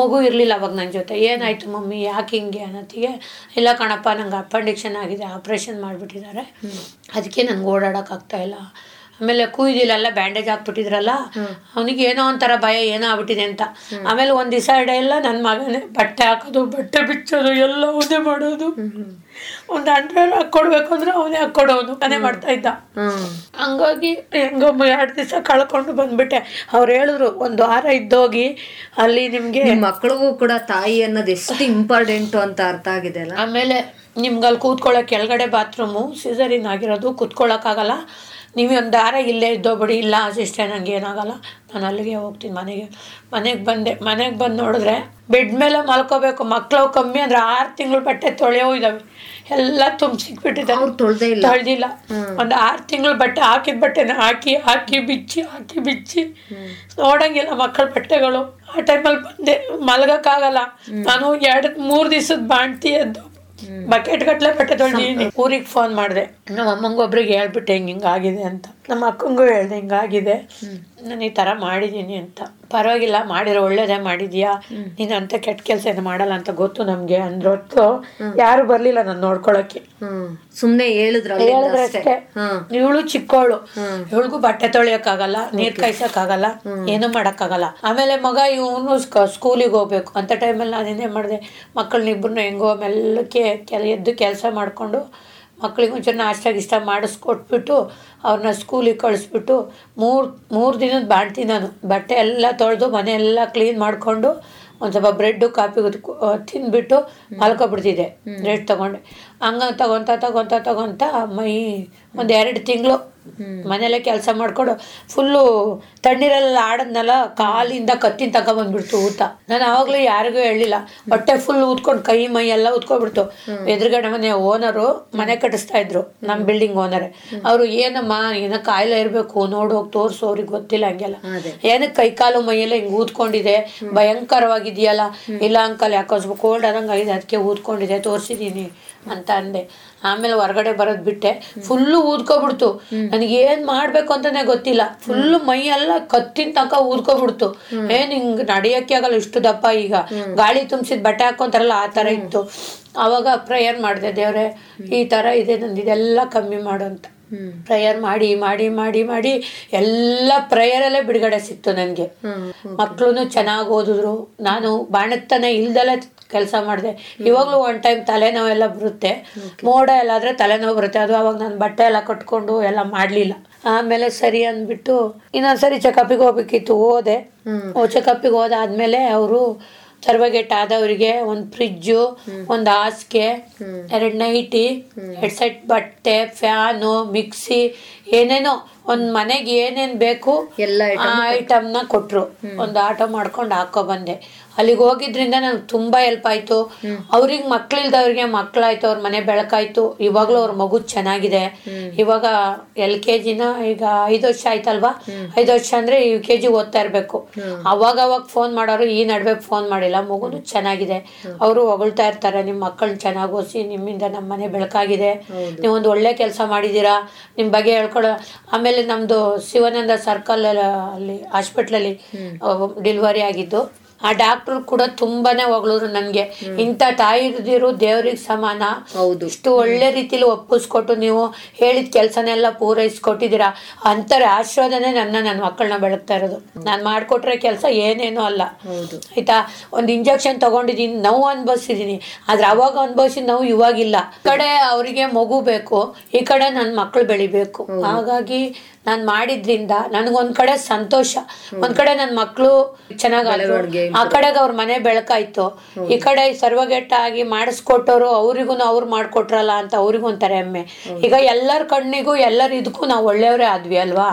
ಮಗು ಇರ್ಲಿಲ್ಲ ಅವಾಗ ನನ್ನ ಜೊತೆ. ಏನಾಯ್ತು ಮಮ್ಮಿ? ಯಾಕೆ ಹಿಂಗೆ ಅನ್ನತ್ತಿಗೆ? ಇಲ್ಲ ಕಣಪ್ಪ ನಂಗೆ ಅಪೆಂಡಿಕ್ಷನ್ ಆಗಿದೆ ಆಪ್ರೇಷನ್ ಮಾಡಿಬಿಟ್ಟಿದ್ದಾರೆ. ಅದಕ್ಕೆ ನನಗೆ ಓಡಾಡಕ್ ಆಗ್ತಾ ಇಲ್ಲ. ಆಮೇಲೆ ಕೂಯ್ದಿಲ್ಲ ಬ್ಯಾಂಡೇಜ್ ಹಾಕ್ಬಿಟ್ಟಿದ್ರಲ್ಲ ಅವನಿಗೆ ಏನೋ ಒಂಥರ ಭಯ ಏನೋ ಆಗ್ಬಿಟ್ಟಿದೆ ಅಂತ. ಆಮೇಲೆ ಒಂದ್ ದಿವಸ ಎಲ್ಲ ನನ್ನ ಮಗನೇ ಬಟ್ಟೆ ಹಾಕೋದು ಬಟ್ಟೆ ಬಿಚ್ಚೋದು ಎಲ್ಲ ಅವನೇ ಮಾಡೋದು. ಒಂದು ಅಂಡ್ರೆಲ್ ಹಾಕೊಡ್ಬೇಕು ಅಂದ್ರೆ ಅವನೇ ಹಾಕೊಡೋನು ಮನೆ ಮಾಡ್ತಾ ಇದ್ದ. ಹಂಗಾಗಿ ಹೆಂಗೋ ಎರಡು ದಿವಸ ಕಳ್ಕೊಂಡು ಬಂದ್ಬಿಟ್ಟೆ. ಅವ್ರು ಹೇಳಿದ್ರು ಒಂದು ವಾರ ಇದ್ದೋಗಿ ಅಲ್ಲಿ ನಿಮ್ಗೆ ನಿಮ್ ಮಕ್ಳಿಗೂ ಕೂಡ ತಾಯಿ ಅನ್ನೋದು ಎಷ್ಟು ಇಂಪಾರ್ಟೆಂಟ್ ಅಂತ ಅರ್ಥ ಆಗಿದೆ ಅಲ್ಲ? ಆಮೇಲೆ ನಿಮ್ಗೆ ಅಲ್ಲಿ ಕೂತ್ಕೊಳ್ಳೋಕೆ ಕೆಳಗಡೆ ಬಾತ್ರೂಮು ಸಿಸರಿನ್ ಆಗಿರೋದು ಕೂತ್ಕೊಳ್ಳೋಕ್ಕಾಗಲ್ಲ. ನೀವು ಒಂದು ದಾರ ಇಲ್ಲೇ ಬಿಡಿ ಇಲ್ಲ ಅಸಿಸ್ಟೆಂಟ್ ನನಗೆ ಏನಾಗಲ್ಲ. ನಾನು ಅಲ್ಲಿಗೆ ಹೋಗ್ತೀನಿ ಮನೆಗೆ. ಮನೆಗೆ ಬಂದೆ ಮನೆಗೆ ಬಂದು ನೋಡಿದ್ರೆ ಬೆಡ್ ಮೇಲೆ ಮಲ್ಕೋಬೇಕು ಮಕ್ಕಳು ಕಮ್ಮಿ ಅಂದ್ರೆ ಆರು ತಿಂಗಳು ಬಟ್ಟೆ ತೊಳೆಯೋ ಇದ್ದಾವೆ ಎಲ್ಲ ತುಂಬ ಸಿಕ್ಬಿಟ್ಟಿದ್ದಾರೆ ಅವ್ರು ತೊಳ್ದೇ ಇಲ್ಲ. ತೊಳೆದಿಲ್ಲ. ಒಂದು ಆರು ತಿಂಗಳು ಬಟ್ಟೆ ಹಾಕಿದ ಬಟ್ಟೆನ ಹಾಕಿ ಹಾಕಿ ಬಿಚ್ಚಿ ಹಾಕಿ ಬಿಚ್ಚಿ. ನೋಡಂಗಿಲ್ಲ ಮಕ್ಕಳ ಬಟ್ಟೆಗಳು. ಆ ಟೈಮಲ್ಲಿ ಬಂದೆ ಮಲಗಕ್ಕಾಗಲ್ಲ. ನಾನು ಎರಡು ಮೂರು ದಿವಸದ ಬಾಣ್ತಿ ಎದ್ದು ಬಕೆಟ್ ಗಟ್ಲೆ ಬಟ್ಟೆ ತೊಳ್ದಿದ್ದೀನಿ ಊರಿಗೆ ಫೋನ್ ಮಾಡಿದೆ. ನಮ್ಮ ಅಮ್ಮಂಗೆ ಒಬ್ರಿಗೆ ಹೇಳ್ಬಿಟ್ಟೆ ಹಿಂಗೆ ಆಗಿದೆ ಅಂತ. ನಮ್ಮ ಅಕ್ಕಂಗೂ ಹೇಳ್ದೆ ಹಿಂಗಾಗಿದೆ ನಾನು ಈ ಥರ ಮಾಡಿದ್ದೀನಿ ಅಂತ. ಪರವಾಗಿಲ್ಲ ಮಾಡಿರೋ ಒಳ್ಳೇದೇ ಮಾಡಿದ್ಯಾ? ನೀನು ಅಂತ ಕೆಟ್ಟ ಕೆಲಸ ಏನು ಮಾಡಲ್ಲ ಅಂತ ಗೊತ್ತು ನಮಗೆ ಅಂದ್ರೊತ್ತು ಯಾರು ಬರಲಿಲ್ಲ ನಾನು ನೋಡ್ಕೊಳಕ್ಕೆ. ಸುಮ್ಮನೆ ಸುಮ್ನೆ ಹೇಳಿದ್ರ ಹೇಳಿದ್ರೆ ಅಷ್ಟೇ. ಇವಳು ಚಿಕ್ಕವಳು ಇವಳಿಗೂ ಬಟ್ಟೆ ತೊಳೆಯೋಕ್ಕಾಗಲ್ಲ ನೀರ್ ಕಾಯ್ಸಕ್ಕಾಗಲ್ಲ ಏನೂ ಮಾಡಕ್ಕಾಗಲ್ಲ. ಆಮೇಲೆ ಮಗ ಇವನು ಸ್ಕೂಲಿಗೆ ಹೋಗ್ಬೇಕು. ಅಂತ ಟೈಮಲ್ಲಿ ನಾನು ಏನೇ ಮಾಡಿದೆ? ಮಕ್ಕಳನ್ನ ಇಬ್ಬರನ್ನ ಹೆಂಗೋ ಮೆಲ್ಲಕ್ಕೆ ಕೆಲ ಎದ್ದು ಕೆಲಸ ಮಾಡಿಕೊಂಡು ಮಕ್ಳಿಗೆ ಒಂಚೂರು ನಾಷ್ಟ ಇಷ್ಟ ಮಾಡಿಸ್ಕೊಟ್ಬಿಟ್ಟು ಅವ್ರನ್ನ ಸ್ಕೂಲಿಗೆ ಕಳಿಸ್ಬಿಟ್ಟು ಮೂರು ಮೂರು ದಿನದ ಬಾಣ್ತಿ ನಾನು. ಬಟ್ಟೆ ಎಲ್ಲ ತೊಳೆದು ಮನೆ ಎಲ್ಲ ಕ್ಲೀನ್ ಮಾಡಿಕೊಂಡು ಒಂದು ಸ್ವಲ್ಪ ಬ್ರೆಡ್ಡು ಕಾಫಿ ತಿಂದ್ಬಿಟ್ಟು ಮಲ್ಕೊಬಿಡ್ತಿದ್ದೆ. ಬ್ರೆಡ್ ತೊಗೊಂಡೆ. ಹಂಗ ತಗೊಂತ ತಗೊಂತ ತಗೊಂತ ಮೈ ಒಂದು ಎರಡು ತಿಂಗಳು ಮನೇಲೆ ಕೆಲಸ ಮಾಡ್ಕೊಂಡು ಫುಲ್ಲು ತಣ್ಣೀರಲ್ಲ ಆಡದ್ನಲ್ಲ ಕಾಲಿಂದ ಕತ್ತಿನ ತಗೊಬಂದ್ಬಿಡ್ತು ಊತ ನಾನು ಆವಾಗಲೂ ಯಾರಿಗೂ ಹೇಳಿಲ್ಲ. ಬಟ್ಟೆ ಫುಲ್ ಊದ್ಕೊಂಡು ಕೈ ಮೈ ಎಲ್ಲ ಊದ್ಕೊಬಿಡ್ತು ಎದುರುಗಡೆ ಮನೆ ಓನರು ಮನೆ ಕಟ್ಟಿಸ್ತಾ ಇದ್ರು ನಮ್ಮ ಬಿಲ್ಡಿಂಗ್ ಓನರ್ ಅವರು ಏನಮ್ಮ ಏನೋ ಕಾಯಿಲೆ ಇರಬೇಕು ನೋಡ್ ಹೋಗಿ ತೋರ್ಸು ಅವ್ರಿಗೆ ಗೊತ್ತಿಲ್ಲ ಹಂಗೆಲ್ಲ. ಏನಕ್ಕೆ ಕೈ ಕಾಲು ಮೈಯೆಲ್ಲ ಹಿಂಗೆ ಊದ್ಕೊಂಡಿದೆ? ಭಯಂಕರವಾಗಿದೆಯಲ್ಲ. ಇಲ್ಲ ಅಂಕಲ್ ಯಾಕೋಸ್ಬೇಕು ಕೋಲ್ಡ್ ಆದಂಗೆ ಆಗಿದೆ ಅದಕ್ಕೆ ಊದ್ಕೊಂಡಿದೆ ತೋರಿಸಿದ್ದೀನಿ ಅಂತ ಅಂದೆ. ಆಮೇಲೆ ಹೊರಗಡೆ ಬರೋದ್ ಬಿಟ್ಟೆ. ಫುಲ್ಲು ಊದ್ಕೊಬಿಡ್ತು. ನನಗೆ ಏನ್ ಮಾಡ್ಬೇಕು ಅಂತಾನೆ ಗೊತ್ತಿಲ್ಲ. ಫುಲ್ಲು ಮೈ ಎಲ್ಲ ಕತ್ತಿನ ತನಕ ಊದ್ಕೊಬಿಡ್ತು. ಏನ್ ಹಿಂಗ್ ನಡಿಯಕ್ಕೆ ಆಗಲ್ಲ ಇಷ್ಟು ದಪ್ಪ ಈಗ. ಗಾಳಿ ತುಂಬಿಸಿದ ಬಟ್ಟೆ ಹಾಕೊಂತಾರಲ್ಲ, ಆ ತರ ಇತ್ತು. ಅವಾಗ ಪ್ರೇಯರ್ ಮಾಡಿದೆ, ದೇವ್ರೆ, ಈ ತರ ಇದೆ, ನಂದು ಇದೆಲ್ಲ ಕಮ್ಮಿ ಮಾಡು ಅಂತ. ಪ್ರೇಯರ್ ಮಾಡಿ ಮಾಡಿ ಮಾಡಿ ಮಾಡಿ ಎಲ್ಲ ಪ್ರೇಯರಲ್ಲೇ ಬಿಡುಗಡೆ ಸಿಕ್ತು ನನಗೆ. ಮಕ್ಕಳು ಚೆನ್ನಾಗಿ ಓದಿದ್ರು. ನಾನು ಬಾಣತನ ಇಲ್ದಲೆ ಕೆಲಸ ಮಾಡಿದೆ. ಇವಾಗಲೂ ಒನ್ ಟೈಮ್ ತಲೆನೋವೆಲ್ಲ ಬರುತ್ತೆ. ಮೋಡ ಎಲ್ಲ ಆದ್ರೆ ತಲೆನೋವು ಬರುತ್ತೆ. ಅದು ಅವಾಗ ನಾನು ಬಟ್ಟೆ ಎಲ್ಲ ಕಟ್ಕೊಂಡು ಎಲ್ಲ ಮಾಡಲಿಲ್ಲ. ಆಮೇಲೆ ಸರಿ ಅಂದ್ಬಿಟ್ಟು ಇನ್ನೊಂದ್ಸರಿ ಚೆಕಪ್ಪಿಗೆ ಹೋಗ್ಬೇಕಿತ್ತು. ಹೋದೆ ಚೆಕಪ್ಪಿಗೆ ಹೋದಾದ್ಮೇಲೆ ಅವರು ಸರ್ವಗೇಟ್ ಆದವರಿಗೆ ಒಂದು ಫ್ರಿಜ್ಜು ಒಂದು ಹಾಸಿಗೆ ಎರಡ್ ನೈಟಿ ಎರಡು ಸೆಟ್ ಬಟ್ಟೆ ಫ್ಯಾನು ಮಿಕ್ಸಿ ಏನೇನೋ ಒಂದ್ ಮನೆಗೆ ಏನೇನ್ ಬೇಕು ಎಲ್ಲ ಆ ಐಟಮ್ನ ಕೊಟ್ರು. ಒಂದು ಆಟೋ ಮಾಡ್ಕೊಂಡು ಹಾಕೋ ಬಂದೆ. ಅಲ್ಲಿಗೆ ಹೋಗಿದ್ರಿಂದ ನನಗೆ ತುಂಬಾ ಹೆಲ್ಪ್ ಆಯ್ತು. ಅವ್ರಿಗೆ ಮಕ್ಳಿಲ್ದವ್ರಿಗೆ ಮಕ್ಳಾಯ್ತು ಅವ್ರ ಮನೆ ಬೆಳಕಾಯ್ತು. ಇವಾಗ್ಲೂ ಅವ್ರ ಮಗು ಚೆನ್ನಾಗಿದೆ. ಇವಾಗ ಎಲ್ ಕೆ ಜಿನ ಈಗ ಐದು ವರ್ಷ ಆಯ್ತಲ್ವಾ? ಐದು ವರ್ಷ ಅಂದ್ರೆ ಯು ಕೆ ಜಿ ಓದ್ತಾ ಇರ್ಬೇಕು. ಅವಾಗ ಅವಾಗ ಫೋನ್ ಮಾಡೋರು ಈ ನಡುವೆ ಫೋನ್ ಮಾಡಿಲ್ಲ. ಮಗುನು ಚೆನ್ನಾಗಿದೆ. ಅವರು ಹೊಗಳ್ತಾ ಇರ್ತಾರೆ. ನಿಮ್ಮ ಮಕ್ಕಳನ್ನ ಚೆನ್ನಾಗಿ ಓದಿಸಿ ನಿಮ್ಮಿಂದ ನಮ್ಮ ಮನೆ ಬೆಳಕಾಗಿದೆ. ನೀವೊಂದು ಒಳ್ಳೆ ಕೆಲಸ ಮಾಡಿದ್ದೀರಾ ನಿಮ್ಮ ಬಗ್ಗೆ ಹೇಳ್ಕೊಳ. ಆಮೇಲೆ ನಮ್ದು ಶಿವಾನಂದ ಸರ್ಕಲ್ ಅಲ್ಲಿ ಹಾಸ್ಪಿಟ್ಲಲ್ಲಿ ಡೆಲಿವರಿ ಆಗಿದ್ದು. ಆ ಡಾಕ್ಟರ್ ಕೂಡ ತುಂಬಾನೇ ಹೊಗಳಿದ್ರು ನನ್ಗೆ. ಇಂಥ ತಾಯಿ ಇದ್ದಿರು ದೇವ್ರಿಗೆ ಸಮಾನ. ಹೌದು. ಇಷ್ಟು ಒಳ್ಳೆ ರೀತಿಲಿ ಒಪ್ಪಿಸ್ಕೊಟ್ಟು ನೀವು ಹೇಳಿದ ಕೆಲಸನೆಲ್ಲ ಪೂರೈಸ್ಕೊಟ್ಟಿದ್ದೀರಾ? ಅಂತರ ಆಶೀರ್ವಾದನೆ ನನ್ನ ನನ್ನ ಮಕ್ಕಳನ್ನ ಬೆಳಗ್ತಾ ಇರೋದು. ನಾನು ಮಾಡಿಕೊಟ್ರೆ ಕೆಲಸ ಏನೇನು ಅಲ್ಲ. ಆಯ್ತಾ? ಒಂದು ಇಂಜೆಕ್ಷನ್ ತಗೊಂಡಿದ್ದೀನಿ ನೋವು ಅನ್ಭವಿಸಿದೀನಿ. ಆದ್ರೆ ಅವಾಗ ಅನ್ಭವಿಸಿದ ನೋವು ಇವಾಗಿಲ್ಲ. ಈ ಕಡೆ ಅವರಿಗೆ ಮಗು ಬೇಕು ಈ ಕಡೆ ನನ್ನ ಮಕ್ಕಳು ಬೆಳಿಬೇಕು. ಹಾಗಾಗಿ ನಾನು ಮಾಡಿದ್ರಿಂದ ನನಗೊಂದ್ ಕಡೆ ಸಂತೋಷ. ಒಂದ್ ಕಡೆ ನನ್ನ ಮಕ್ಕಳು ಚೆನ್ನಾಗ್ ಆ ಕಡೆಗೆ ಅವ್ರ ಮನೆ ಬೆಳಕಾಯ್ತು. ಈ ಕಡೆ ಸರ್ವಗೆಟ್ಟ ಆಗಿ ಮಾಡಿಸ್ಕೊಟ್ಟವ್ರು ಅವ್ರಿಗೂ ಅವ್ರು ಮಾಡ್ಕೊಟ್ರಲ್ಲ ಅಂತ ಅವ್ರಿಗೂ ಒಂಥರ ಹೆಮ್ಮೆ. ಈಗ ಎಲ್ಲರ ಕಣ್ಣಿಗೂ ಎಲ್ಲರ ಇದಕ್ಕೂ ನಾವು ಒಳ್ಳೆಯವರೇ ಆದ್ವಿ ಅಲ್ವಾ?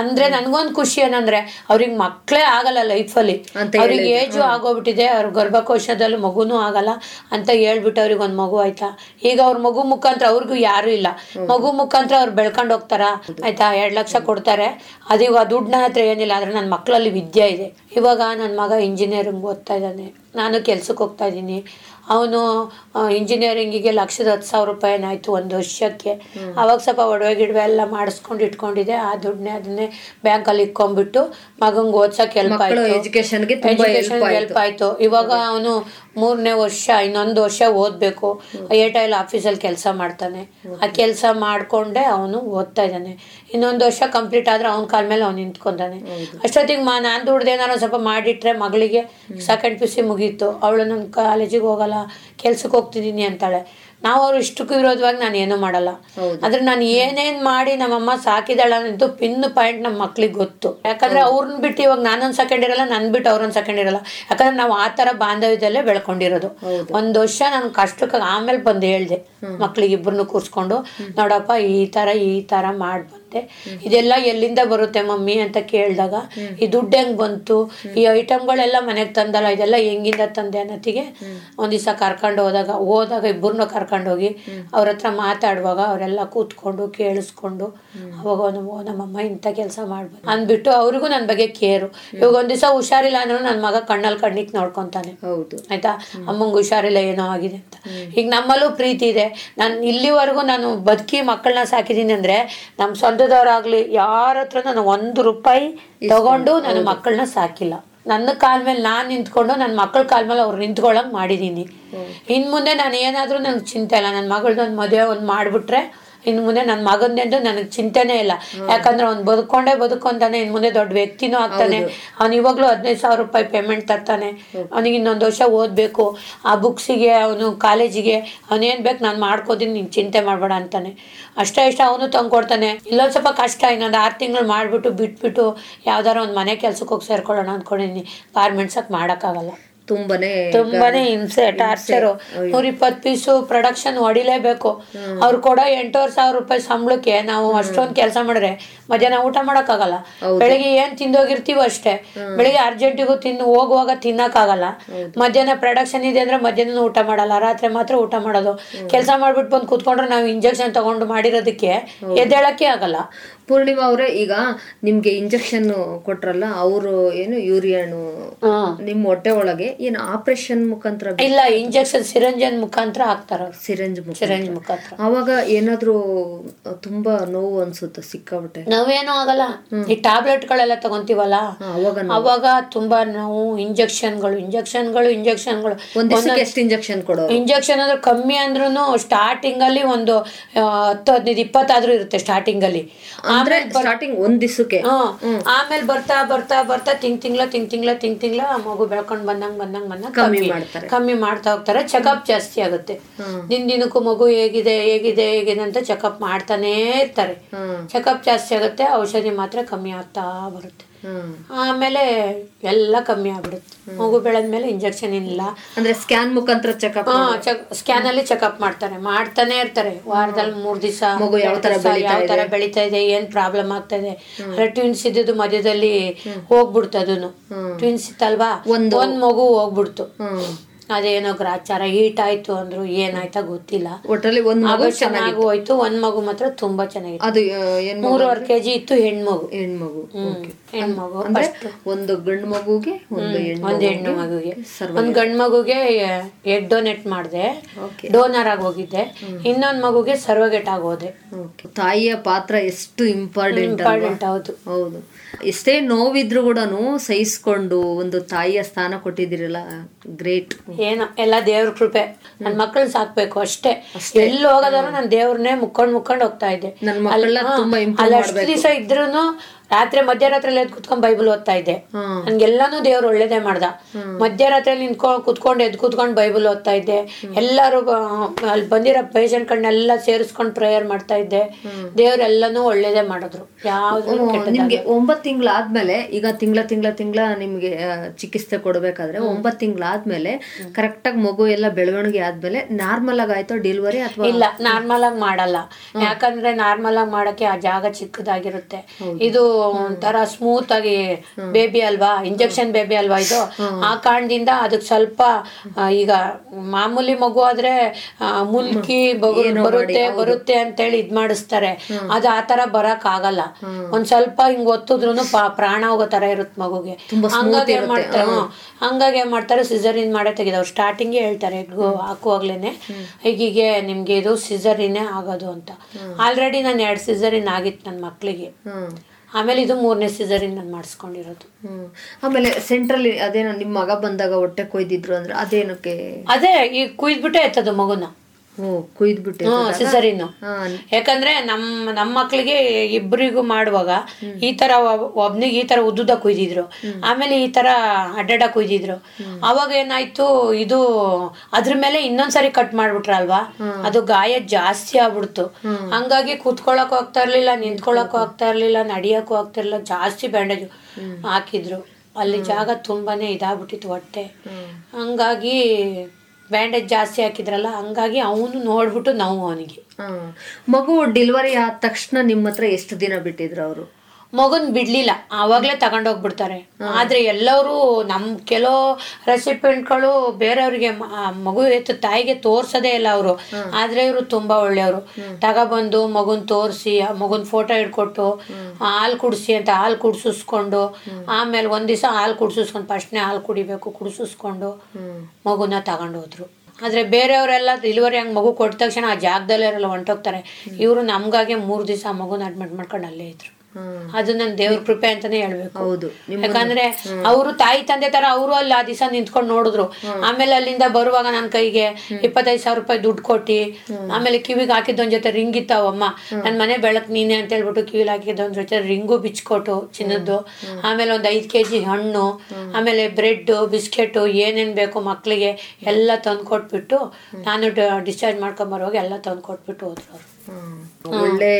ಅಂದ್ರೆ ನನ್ಗೊಂದ್ ಖುಷಿ ಏನಂದ್ರೆ ಅವ್ರಿಗೆ ಮಕ್ಳೇ ಆಗಲ್ಲ ಲೈಫಲ್ಲಿ. ಅವ್ರಿಗೆ ಏಜು ಆಗೋಗ್ಬಿಟ್ಟಿದೆ ಅವ್ರ ಗರ್ಭಕೋಶದಲ್ಲಿ ಮಗುನೂ ಆಗಲ್ಲ ಅಂತ ಹೇಳ್ಬಿಟ್ಟು ಅವ್ರಿಗೆ ಒಂದ್ ಮಗು ಆಯ್ತಾ? ಈಗ ಅವ್ರ ಮಗು ಮುಖಾಂತರ ಅವ್ರಿಗೂ ಯಾರು ಇಲ್ಲ. ಮಗು ಮುಖಾಂತರ ಅವ್ರು ಬೆಳ್ಕೊಂಡ್ ಹೋಗ್ತಾರ? ಆಯ್ತಾ? ಎರಡ್ ಲಕ್ಷ ಕೊಡ್ತಾರೆ. ಅದೀಗ ದುಡ್ಡು ನನ್ನ ಹತ್ರ ಏನಿಲ್ಲ ಆದ್ರೆ ನನ್ನ ಮಕ್ಕಳಲ್ಲಿ ವಿದ್ಯೆ ಇದೆ. ಇವಾಗ ನನ್ನ ಮಗ ಇಂಜಿನಿಯರಿಂಗ್ ಓದ್ತಾ ಇದ್ದಾನೆ. ನಾನು ಕೆಲ್ಸಕ್ಕೆ ಹೋಗ್ತಾ ಇದ್ದೀನಿ. ಅವನು ಇಂಜಿನಿಯರಿಂಗಿಗೆ ಲಕ್ಷದ ಹತ್ತು ಸಾವಿರ ರೂಪಾಯಿ ಆಯ್ತು ಒಂದು ವರ್ಷಕ್ಕೆ. ಅವಾಗ ಸ್ವಲ್ಪ ಒಡವೆ ಗಿಡವೆ ಎಲ್ಲ ಮಾಡಿಸ್ಕೊಂಡು ಇಟ್ಕೊಂಡಿದ್ದೆ. ಆ ದುಡ್ಡನ್ನೇ ಅದನ್ನೇ ಬ್ಯಾಂಕಲ್ಲಿ ಇಕ್ಕೊಂಡ್ಬಿಟ್ಟು ಮಗಂಗೆ ಓದ್ಸೋಕೆ ಹೆಲ್ಪ್ ಆಯಿತು. ಹೆಲ್ಪ್ ಹೆಲ್ಪ್ ಆಯ್ತು. ಇವಾಗ ಅವನು ಮೂರನೇ ವರ್ಷ ಇನ್ನೊಂದು ವರ್ಷ ಓದ್ಬೇಕು. ಏರ್ಟೆಲ್ ಆಫೀಸಲ್ಲಿ ಕೆಲಸ ಮಾಡ್ತಾನೆ. ಆ ಕೆಲಸ ಮಾಡಿಕೊಂಡೆ ಅವನು ಓದ್ತಾ ಇದ್ದಾನೆ. ಇನ್ನೊಂದು ವರ್ಷ ಕಂಪ್ಲೀಟ್ ಆದ್ರೆ ಅವನ ಕಾಲ ಮೇಲೆ ಅವ್ನು ನಿಂತ್ಕೊಂತಾನೆ ಅಷ್ಟೊತ್ತಿಗೆ ಮಾ ನಾನು ದುಡ್ದೇನಾರು ಸ್ವಲ್ಪ ಮಾಡಿಟ್ರೆ ಮಗಳಿಗೆ ಸೆಕೆಂಡ್ ಪಿ ಸಿ ಮುಗೀತು. ಅವಳು ನನ್ನ ಕಾಲೇಜಿಗೆ ಹೋಗಲ್ಲ ಕೆಲ್ಸಕ್ಕೆ ಹೋಗ್ತಿದ್ದೀನಿ ಅಂತಾಳೆ. ನಾವು ಅವ್ರು ಇಷ್ಟಕ್ಕೂ ವಿರೋಧವಾಗಿ ನಾನು ಏನೂ ಮಾಡಲ್ಲ ಆದ್ರೆ ನಾನು ಏನೇನ್ ಮಾಡಿ ನಮ್ಮಮ್ಮ ಸಾಕಿದಾಳ ಅನ್ನೋದು ಪಿನ್ ಪಾಯಿಂಟ್ ನಮ್ಮ ಮಕ್ಳಿಗೆ ಗೊತ್ತು. ಯಾಕಂದ್ರೆ ಅವ್ರನ್ನ ಬಿಟ್ಟು ಇವಾಗ ನಾನೊಂದ್ ಸೆಕೆಂಡ್ ಇರಲ್ಲ ನನ್ ಬಿಟ್ಟು ಅವ್ರೊಂದ್ ಸೆಕೆಂಡ್ ಇರಲ್ಲ. ಯಾಕಂದ್ರೆ ನಾವು ಆ ತರ ಬಾಂಧವ್ಯದಲ್ಲೇ ಬೆಳ್ಕೊಂಡಿರೋದು. ಒಂದ್ ವರ್ಷ ನಾನು ಕಷ್ಟಕ್ಕೆ ಆಮೇಲೆ ಬಂದು ಹೇಳ್ದೆ ಮಕ್ಳಿಗೆ ಇಬ್ಬರನ್ನು ಕೂರ್ಸ್ಕೊಂಡು ನೋಡಪ್ಪ ಈ ತರ ಈ ತರ ಮಾಡ್ ಇದೆಲ್ಲ ಎಲ್ಲಿಂದ ಬರುತ್ತೆ ಮಮ್ಮಿ ಅಂತ ಕೇಳಿದಾಗ ಈ ದುಡ್ಡು ಹೆಂಗ್ ಬಂತು? ಈ ಐಟಮ್ಗಳೆಲ್ಲ ಮನೆಗೆ ತಂದಲ್ಲ ಇದೆಲ್ಲ ಹೆಂಗಿಂದ ತಂದೆ ಅನ್ನತ್ತಿಗೆ ಒಂದ್ ದಿವಸ ಕರ್ಕೊಂಡು ಹೋದಾಗ ಹೋದಾಗ ಇಬ್ಬರನ್ನ ಕರ್ಕೊಂಡು ಹೋಗಿ ಅವ್ರ ಹತ್ರ ಮಾತಾಡುವಾಗ ಅವರೆಲ್ಲ ಕೂತ್ಕೊಂಡು ಕೇಳಿಸ್ಕೊಂಡು ಅವಾಗ ನಮ್ಮ ನಮ್ಮಮ್ಮ ಇಂಥ ಕೆಲಸ ಮಾಡ್ಬೋದು ಅಂದ್ಬಿಟ್ಟು ಅವ್ರಿಗೂ ನನ್ನ ಬಗ್ಗೆ ಕೇರು. ಇವಾಗ ಒಂದ್ ದಿವಸ ಹುಷಾರಿಲ್ಲ ಅಂದ್ರೂ ನನ್ನ ಮಗ ಕಣ್ಣಲ್ಲಿ ಕಣ್ಣಿಕ್ ನೋಡ್ಕೊಂತಾನೆ. ಹೌದು. ಆಯ್ತಾ? ಅಮ್ಮಂಗೆ ಹುಷಾರಿಲ್ಲ ಏನೋ ಆಗಿದೆ ಅಂತ. ಈಗ ನಮ್ಮಲ್ಲೂ ಪ್ರೀತಿ ಇದೆ. ನಾನು ಇಲ್ಲಿವರೆಗೂ ನಾನು ಬದುಕಿ ಮಕ್ಕಳನ್ನ ಸಾಕಿದ್ದೀನಿ ಅಂದ್ರೆ ನಮ್ಮ ಸ್ವಂತದವರಾಗ್ಲಿ ಯಾರ ಹತ್ರ ನಾನು ಒಂದು ರೂಪಾಯಿ ತಗೊಂಡು ನನ್ನ ಮಕ್ಕಳನ್ನ ಸಾಕಿಲ್ಲ. ನನ್ನ ಕಾಲ ಮೇಲೆ ನಾನು ನಿಂತ್ಕೊಂಡು ನನ್ನ ಮಕ್ಕಳ ಕಾಲ ಮೇಲೆ ಅವ್ರು ನಿಂತ್ಕೊಳ್ಳಂಗ್ ಮಾಡಿದೀನಿ. ಇನ್ನು ಮುಂದೆ ನಾನು ಏನಾದ್ರೂ ನನಗೆ ಚಿಂತೆ ಇಲ್ಲ. ನನ್ನ ಒಂದು ಮದುವೆ ಒಂದು ಮಾಡ್ಬಿಟ್ರೆ ಇನ್ ಮುಂದೆ ನನ್ನ ಮಗಂದೆಂದು ನನಗೆ ಚಿಂತೆನೇ ಇಲ್ಲ. ಯಾಕಂದ್ರೆ ಅವ್ನು ಬದುಕೊಂಡೇ ಬದುಕೊಂತಾನೆ ಇನ್ ಮುಂದೆ ದೊಡ್ಡ ವ್ಯಕ್ತಿನೂ ಆಗ್ತಾನೆ. ಅವ್ನು ಇವಾಗ್ಲೂ ಹದಿನೈದು ಸಾವಿರ ರೂಪಾಯಿ ಪೇಮೆಂಟ್ ತರ್ತಾನೆ. ಅವನಿಗೆ ಇನ್ನೊಂದು ವರ್ಷ ಓದ್ಬೇಕು. ಆ ಬುಕ್ಸಿಗೆ ಅವನು ಕಾಲೇಜಿಗೆ ಅವನೇನು ಬೇಕು ನಾನು ಮಾಡ್ಕೋತೀನಿ ನೀನು ಚಿಂತೆ ಮಾಡಬೇಡ ಅಂತಾನೆ. ಅಷ್ಟೇ ಇಷ್ಟ ಅವನು ತಂದ್ಕೊಡ್ತಾನೆ ಇಲ್ಲೊಂದ್ ಸ್ವಲ್ಪ ಕಷ್ಟ ಇನ್ನೊಂದು ಆರು ತಿಂಗಳು ಮಾಡಿಬಿಟ್ಟು ಬಿಟ್ಬಿಟ್ಟು ಯಾವ್ದಾರ ಒಂದು ಮನೆ ಕೆಲ್ಸಕ್ಕೆ ಹೋಗಿ ಸೇರ್ಕೊಳ್ಳೋಣ ಅಂದ್ಕೊಂಡಿದ್ದೀನಿ ಗಾರ್ಮೆಂಟ್ಸಕ್ಕೆ ಮಾಡೋಕ್ಕಾಗಲ್ಲ. ತುಂಬಾನೇ ತುಂಬಾನೇ ಹಿಂಸೆ ಟಾರ್ಚರು ನೂರ ಇಪ್ಪತ್ತು ಪೀಸು ಪ್ರೊಡಕ್ಷನ್ ಹೊಡಿಲೇಬೇಕು. ಅವ್ರು ಕೊಡೋ ಎಂಟೂವರೆ ಸಾವಿರ ರೂಪಾಯಿ ಸಂಬಳಕ್ಕೆ ನಾವು ಅಷ್ಟೊಂದು ಕೆಲಸ ಮಾಡಿದ್ರೆ ಮಧ್ಯಾಹ್ನ ಊಟ ಮಾಡಕ್ಕಾಗಲ್ಲ. ಬೆಳಿಗ್ಗೆ ಏನ್ ತಿಂದೋಗಿರ್ತೀವೋ ಅಷ್ಟೇ. ಬೆಳಿಗ್ಗೆ ಅರ್ಜೆಂಟಿಗೂ ತಿಂದು ಹೋಗುವಾಗ ತಿನ್ನಕ್ಕಾಗಲ್ಲ. ಮಧ್ಯಾಹ್ನ ಪ್ರೊಡಕ್ಷನ್ ಇದೆ ಅಂದ್ರೆ ಮಧ್ಯಾಹ್ನ ಊಟ ಮಾಡಲ್ಲ. ರಾತ್ರಿ ಮಾತ್ರ ಊಟ ಮಾಡೋದು. ಕೆಲಸ ಮಾಡ್ಬಿಟ್ಟು ಬಂದು ಕೂತ್ಕೊಂಡ್ರೆ ನಾವು ಇಂಜೆಕ್ಷನ್ ತಗೊಂಡು ಮಾಡಿರೋದಕ್ಕೆ ಎದ್ದೇಳಕ್ಕೆ ಆಗಲ್ಲ. ಪೂರ್ಣಿಮಾ ಅವರೇ ಈಗ ನಿಮ್ಗೆ ಇಂಜೆಕ್ಷನ್ ಕೊಟ್ರಲ್ಲ ಅವರು ಏನು ಯೂರಿಯಾನು ನಿಮ್ ಹೊಟ್ಟೆ ಒಳಗೆ ಏನು ಆಪರೇಷನ್ ಮುಖಾಂತರ ಇಲ್ಲ ಇಂಜೆಕ್ಷನ್ ಸಿರಂಜನ್ ಮುಖಾಂತರ ಹಾಕ್ತಾರ ಸಿರಂಜ್ ಸಿರಂಜ್ ಮುಖಾಂತರ. ಅವಾಗ ಏನಾದ್ರೂ ತುಂಬಾ ನೋವು ಅನ್ಸುತ್ತೆ ಸಿಕ್ಕಾಬಿಟ್ಟೆ? ನಾವೇನು ಆಗಲ್ಲ. ಈ ಟ್ಯಾಬ್ಲೆಟ್ ಗಳೆಲ್ಲ ತಗೊಂತೀವಲ್ಲ ಅವಾಗ ಅವಾಗ ತುಂಬಾ ನಾವು ಇಂಜೆಕ್ಷನ್ಗಳು ಇಂಜೆಕ್ಷನ್ಗಳು ಇಂಜೆಕ್ಷನ್ಗಳು ಎಷ್ಟು ಇಂಜೆಕ್ಷನ್ ಕೊಡೋ ಇಂಜೆಕ್ಷನ್ ಅಂದ್ರೆ ಕಮ್ಮಿ ಅಂದ್ರೂ ಸ್ಟಾರ್ಟಿಂಗ್ ಅಲ್ಲಿ ಒಂದು ಹತ್ತು ಹದಿನೈದು ಇಪ್ಪತ್ತಾದ್ರೂ ಇರುತ್ತೆ ಸ್ಟಾರ್ಟಿಂಗ್ ಅಲ್ಲಿ. ಅಂದ್ರೆ ಸ್ಟಾರ್ಟಿಂಗ್ ಒಂದ್ ದಿಸಕ್ಕೆ ಆಮೇಲೆ ಬರ್ತಾ ಬರ್ತಾ ಬರ್ತಾ ತಿಂಗ್ ತಿಂಗ್ಳ ತಿಂಗ್ ತಿಂಗ್ಳ ತಿಂಗ್ ತಿಂಗ್ಳ ಮಗು ಬೆಳ್ಕೊಂಡ್ ಬಂದಂಗ್ ಬಂದಂಗ್ ಬಂದಂಗ್ ಕಮ್ಮಿ ಮಾಡ್ತಾರೆ. ಕಮ್ಮಿ ಮಾಡ್ತಾ ಹೋಗ್ತಾರೆ. ಚೆಕಪ್ ಜಾಸ್ತಿ ಆಗುತ್ತೆ. ದಿನ ದಿನಕ್ಕೂ ಮಗು ಹೇಗಿದೆ ಹೇಗಿದೆ ಹೇಗಿದೆ ಅಂತ ಚೆಕಪ್ ಮಾಡ್ತಾನೇ ಇರ್ತಾರೆ. ಚೆಕಪ್ ಜಾಸ್ತಿ ಆಗುತ್ತೆ ಔಷಧಿ ಮಾತ್ರ ಕಮ್ಮಿ ಆಗ್ತಾ ಬರುತ್ತೆ. ಆಮೇಲೆ ಎಲ್ಲ ಕಮ್ಮಿ ಆಗ್ಬಿಡುತ್ತೆ. ಮಗು ಬೆಳೆದ್ಮೇಲೆ ಇಂಜೆಕ್ಷನ್ ಇಲ್ಲ. ಅಂದ್ರೆ ಸ್ಕ್ಯಾನ್ ಮುಖಾಂತರ ಚೆಕಪ್ ಸ್ಕ್ಯಾನ್ ಅಲ್ಲಿ ಚೆಕಪ್ ಮಾಡ್ತಾರೆ. ಮಾಡ್ತಾನೆ ಇರ್ತಾರೆ. ವಾರದಲ್ಲಿ ಮೂರ್ ದಿವಸ ಮಗು ಯಾವ ತರ ಬೆಳೀತಾ ಯಾವ ತರ ಬೆಳೀತಾ ಇದೆ ಏನ್ ಪ್ರಾಬ್ಲಮ್ ಆಗ್ತಾ ಇದೆ. ಟ್ವಿನ್ಸ್ ಇದ್ದಿದ್ದು ಮಧ್ಯದಲ್ಲಿ ಹೋಗ್ಬಿಡ್ತು ಅದನ್ನು. ಟ್ವಿನ್ಸ್ ಇತ್ತಲ್ವಾ? ಒಂದು- ಮಗು ಹೋಗ್ಬಿಡ್ತು. ಅದೇನೋ ಗ್ರಾಚಾರ ಹೀಟ್ ಆಯ್ತು ಅಂದ್ರು ಏನಾಯ್ತಾ ಗೊತ್ತಿಲ್ಲ. ಒಟ್ಟಲ್ಲಿ ಒಂದ್ ಮಗು ಚೆನ್ನಾಗಿ ಹೋಯ್ತು ಒಂದ್ ಮಗು ಮಾತ್ರ ತುಂಬಾ ಚೆನ್ನಾಗಿತ್ತು. ಅದು ಏನ್? ಮೂರುವರೆ ಕೆಜಿ ಇತ್ತು ಹೆಣ್ಮಗು. ಹೆಣ್ಮಗು. ಹೆಣ್ಮಗು ಒಂದು ಗಂಡು ಮಗುಗೆ ಒಂದು ಹೆಣ್ಣು ಒಂದ್ ಹೆಣ್ಣು ಮಗುಗೆ ಒಂದ್ ಗಂಡು ಮಗುಗೆ ಎಗ್ ಡೊನೇಟ್ ಮಾಡಿದೆ. ಡೋನರ್ ಆಗಿ ಹೋಗಿದ್ದೆ. ಇನ್ನೊಂದ್ ಮಗುಗೆ ಸರ್ವಗೇಟ್ ಆಗೋದೆ ಹೋದೆ. ತಾಯಿಯ ಪಾತ್ರ ಎಷ್ಟು ಇಂಪಾರ್ಟೆಂಟ್ ಇಂಪಾರ್ಟೆಂಟ್ ಹೌದು. ಹೌದು. ಎಷ್ಟೇ ನೋವಿದ್ರು ಕೂಡ ಸಹಿಸ್ಕೊಂಡು ಒಂದು ತಾಯಿಯ ಸ್ಥಾನ ಕೊಟ್ಟಿದ್ದೀರಲ್ಲ ಗ್ರೇಟ್ ಏನೋ? ಎಲ್ಲ ದೇವ್ರ ಕೃಪೆ. ನನ್ ಮಕ್ಕಳನ್ನ ಸಾಕ್ಬೇಕು ಅಷ್ಟೇ. ಎಲ್ಲಿ ಹೋಗೋದಾರು ನಾನು ದೇವ್ರನ್ನೇ ಮುಕ್ಕೊಂಡ್ ಮುಕ್ಕೊಂಡ್ ಹೋಗ್ತಾ ಇದ್ದೆ. ಅಲ್ಲಿ- ದಿವಸ ಇದ್ರೂನು ರಾತ್ರಿ ಮಧ್ಯರಾತ್ರಿ ಎದ್ದು ಕುತ್ಕೊಂಡ್ ಬೈಬಲ್ ಓದ್ತಾ ಇದ್ದೆ. ನನ್ಗೆಲ್ಲಾನು ದೇವ್ರು ಒಳ್ಳೇದೇ ಮಾಡ್ದ. ಮಧ್ಯರಾತ್ರಿ ನಿಂತ್ಕೊಂಡು ಕುತ್ಕೊಂಡ್ ಎದ್ದು ಕುತ್ಕೊಂಡ್ ಬೈಬಲ್ ಓದ್ತಾ ಇದ್ದೆ. ಎಲ್ಲಾರು ಅಲ್ಲಿ ಬಂದಿರೋ ಪೇಷಂಟ್ಗಳನ್ನೆಲ್ಲ ಸೇರಿಸ್ಕೊಂಡ್ ಪ್ರೇಯರ್ ಮಾಡ್ತಾ ಇದ್ದೆ. ದೇವ್ರೆಲ್ಲಾನು ಒಳ್ಳೇದೇ ಮಾಡಿದ್ರು. ಯಾವ್ದು ನಿಮ್ಗೆ ಒಂಬತ್ ತಿಂಗಳಾದ್ಮೇಲೆ ಈಗ ತಿಂಗಳ ತಿಂಗಳ ತಿಂಗಳ ನಿಮ್ಗೆ ಚಿಕಿತ್ಸೆ ಕೊಡ್ಬೇಕಾದ್ರೆ ಒಂಬತ್ ತಿಂಗಳಾದ್ಮೇಲೆ ಕರೆಕ್ಟ್ ಆಗಿ ಮಗು ಎಲ್ಲ ಬೆಳವಣಿಗೆ ಆದ್ಮೇಲೆ ನಾರ್ಮಲ್ ಆಗಿ ಆಯ್ತು ಡೆಲಿವರಿ ಅಥವಾ ಇಲ್ಲ ನಾರ್ಮಲ್ ಆಗಿ ಮಾಡಲ್ಲ. ಯಾಕಂದ್ರೆ ನಾರ್ಮಲ್ ಆಗಿ ಮಾಡಕ್ಕೆ ಆ ಜಾಗ ಚಿಕ್ಕದಾಗಿರುತ್ತೆ. ಇದು ಒಂಥರ ಸ್ಮೂತ್ ಆಗಿ ಬೇಬಿ ಅಲ್ವಾ? ಇಂಜೆಕ್ಷನ್ ಬೇಬಿ ಅಲ್ವಾ ಇದು? ಆ ಕಾರಣದಿಂದ ಅದಕ್ಕೆ ಸ್ವಲ್ಪ ಈಗ ಮಾಮೂಲಿ ಮಗು ಆದ್ರೆ ಮುಲ್ಕಿ ಬರುತ್ತೆ ಬರುತ್ತೆ ಬರುತ್ತೆ ಅಂತೇಳಿ ಇದ್ ಮಾಡಿಸ್ತಾರೆ. ಅದು ಆ ತರ ಬರಕ್ ಆಗಲ್ಲ. ಒಂದ್ ಸ್ವಲ್ಪ ಹಿಂಗ್ ಒತ್ತಿದ್ರು ಪ್ರಾಣ ಹೋಗೋ ತರ ಇರುತ್ತೆ ಮಗುಗೆ. ಹಂಗಾಗಿ ಏನ್ ಮಾಡ್ತಾರೆ. ಹಂಗಾಗಿ ಏನ್ ಮಾಡ್ತಾರೆ ಸಿಸರಿನ್ ಮಾಡೇ ತೆಗೆದವ್ರು ಸ್ಟಾರ್ಟಿಂಗ್ ಹೇಳ್ತಾರೆ ಹಾಕುವಾಗ್ಲೇನೆ ಹೀಗೀಗೆ ನಿಮ್ಗೆ ಇದು ಸಿಸರಿನೇ ಆಗೋದು ಅಂತ. ಆಲ್ರೆಡಿ ನಾನು ಎರಡ್ ಸಿಸರಿನ್ ಆಗಿತ್ತು ನನ್ನ ಮಕ್ಳಿಗೆ. ಆಮೇಲೆ ಇದು ಮೂರನೇ ಸಿಸರಿನ್ ನಾನು ಮಾಡಿಸ್ಕೊಂಡಿರೋದು. ಆಮೇಲೆ ಸೆಂಟ್ರಲ್ಲಿ ಅದೇನೋ ನಿಮ್ಮ ಮಗ ಬಂದಾಗ ಹೊಟ್ಟೆ ಕೊಯ್ದಿದ್ರು ಅಂದ್ರೆ ಅದೇನಕ್ಕೆ? ಅದೇ ಈಗ ಕುಯ್ದ್ಬಿಟ್ಟೆ ಎತ್ತದು ಮಗುನ. ಸಿಸರಿನ್ನು ಯಾಕಂದ್ರೆ ನಮ್ಮ ನಮ್ಮ ಮಕ್ಳಿಗೆ ಇಬ್ಬರಿಗೂ ಮಾಡುವಾಗ ಈ ತರ ಒಬ್- ಒಬ್ನಿಗೆ ಈ ತರ ಉದ್ದುದ ಕುಯ್ದಿದ್ರು. ಆಮೇಲೆ ಈ ತರ ಅಡ್ಡಡ ಕುಯ್ದಿದ್ರು. ಅವಾಗ ಏನಾಯ್ತು ಇದು ಅದ್ರ ಮೇಲೆ ಇನ್ನೊಂದ್ಸರಿ ಕಟ್ ಮಾಡ್ಬಿಟ್ರಲ್ವಾ? ಅದು ಗಾಯ ಜಾಸ್ತಿ ಆಗ್ಬಿಡ್ತು. ಹಂಗಾಗಿ ಕೂತ್ಕೊಳಕ್ ಹೋಗ್ತಾ ಇರ್ಲಿಲ್ಲ ನಿಂತ್ಕೊಳಕ್ ಹೋಗ್ತಾ ಇರ್ಲಿಲ್ಲ ನಡಿಯಕ್ಕೂ ಆಗ್ತಾ ಇರ್ಲಿಲ್ಲ ಜಾಸ್ತಿ ಬ್ಯಾಂಡೇಜ್ ಹಾಕಿದ್ರು. ಅಲ್ಲಿ ಜಾಗ ತುಂಬಾನೇ ಇದಾಗ್ಬಿಟ್ಟಿತ್ತು ಹೊಟ್ಟೆ. ಹಂಗಾಗಿ ಬ್ಯಾಂಡೇಜ್ ಜಾಸ್ತಿ ಹಾಕಿದ್ರಲ್ಲ, ಹಂಗಾಗಿ ಅವನು ನೋಡ್ಬಿಟ್ಟು ನಾವು ಅವನಿಗೆ. ಮಗು ಡೆಲಿವರಿ ಆದ ತಕ್ಷಣ ನಿಮ್ಮ ಹತ್ರ ಎಷ್ಟು ದಿನ ಬಿಟ್ಟಿದ್ರು ಅವರು? ಮಗುನ್ ಬಿಡ್ಲಿಲ್ಲ. ಅವಾಗ್ಲೇ ತಗೊಂಡೋಗ್ಬಿಡ್ತಾರೆ ಆದ್ರೆ ಎಲ್ಲರೂ ನಮ್ ಕೆಲವು ರೆಸಿಪೆಂಟ್ಗಳು ಬೇರೆಯವ್ರಿಗೆ ಮಗು ಎತ್ತು ತಾಯಿಗೆ ತೋರ್ಸೋದೇ ಇಲ್ಲ ಅವರು. ಆದ್ರೆ ಇವರು ತುಂಬಾ ಒಳ್ಳೆಯವರು. ತಗೊಬಂದು ಮಗುನ್ ತೋರಿಸಿ ಆ ಮಗುನ್ ಫೋಟೋ ಇಟ್ಕೊಟ್ಟು ಹಾಲು ಕುಡಿಸಿ ಅಂತ ಹಾಲು ಕುಡ್ಸಿಸ್ಕೊಂಡು ಆಮೇಲೆ ಒಂದ್ ದಿವಸ ಹಾಲು ಕುಡ್ಸಿಸ್ಕೊಂಡು ಫಸ್ಟ್ನೇ ಹಾಲು ಕುಡಿಬೇಕು ಕುಡ್ಸಿಸ್ಕೊಂಡು ಮಗುನ ತಗೊಂಡೋದ್ರು ಆದ್ರೆ ಬೇರೆಯವರೆಲ್ಲ ಡೆಲಿವರಿ ಹಂಗ್ ಮಗು ಕೊಟ್ಟ ತಕ್ಷಣ ಆ ಜಾಗದಲ್ಲೇ ಇರಲ್ಲ ಹೊಂಟೋಗ್ತಾರೆ. ಇವರು ನಮಗಾಗೆ ಮೂರು ದಿವಸ ಮಗುನ ಅಡ್ಮಿಟ್ ಮಾಡ್ಕೊಂಡು ಅಲ್ಲೇ ಇದ್ರು. ಅದು ನನ್ ದೇವ್ರ ಕೃಪೆ ಅಂತಾನೆ ಹೇಳ್ಬೇಕು. ಹೌದು ಯಾಕಂದ್ರೆ ಅವರು ತಾಯಿ ತಂದೆ ತರ ಅವರು ಅಲ್ಲಿ ಆ ದಿವಸ ನಿಂತ್ಕೊಂಡು ನೋಡಿದ್ರು. ಆಮೇಲೆ ಅಲ್ಲಿಂದ ಬರುವಾಗ ನನ್ನ ಕೈಗೆ ಇಪ್ಪತ್ತೈದು ಸಾವಿರ ರೂಪಾಯಿ ದುಡ್ಡು ಕೊಟ್ಟಿ ಆಮೇಲೆ ಕಿವಿಗೆ ಹಾಕಿದ್ದೊಂದ್ ಜೊತೆ ರಿಂಗ್ ಇತ್ತಾವಮ್ಮ ನನ್ ಮನೆ ಬೆಳಕ್ ನೀನೆ ಅಂತ ಹೇಳ್ಬಿಟ್ಟು ಕಿವಿಲಿ ಹಾಕಿದ್ದ ಒಂದ್ ಜೊತೆ ರಿಂಗು ಬಿಚ್ಕೊಟ್ಟು ಚಿನ್ನದ್ದು. ಆಮೇಲೆ ಒಂದ್ ಐದ್ ಕೆಜಿ ಹಣ್ಣು ಆಮೇಲೆ ಬ್ರೆಡ್ ಬಿಸ್ಕೆಟ್ ಏನೇನ್ ಬೇಕು ಮಕ್ಳಿಗೆ ಎಲ್ಲ ತಂದು ಕೊಟ್ಬಿಟ್ಟು ನಾನು ಡಿಸ್ಚಾರ್ಜ್ ಮಾಡ್ಕೊಂಡ್ ಬರುವಾಗ ಎಲ್ಲ ತಂದು ಕೊಟ್ಬಿಟ್ಟು ಹೋದ್ರು ಅವ್ರು. ಒಳ್ಳೆ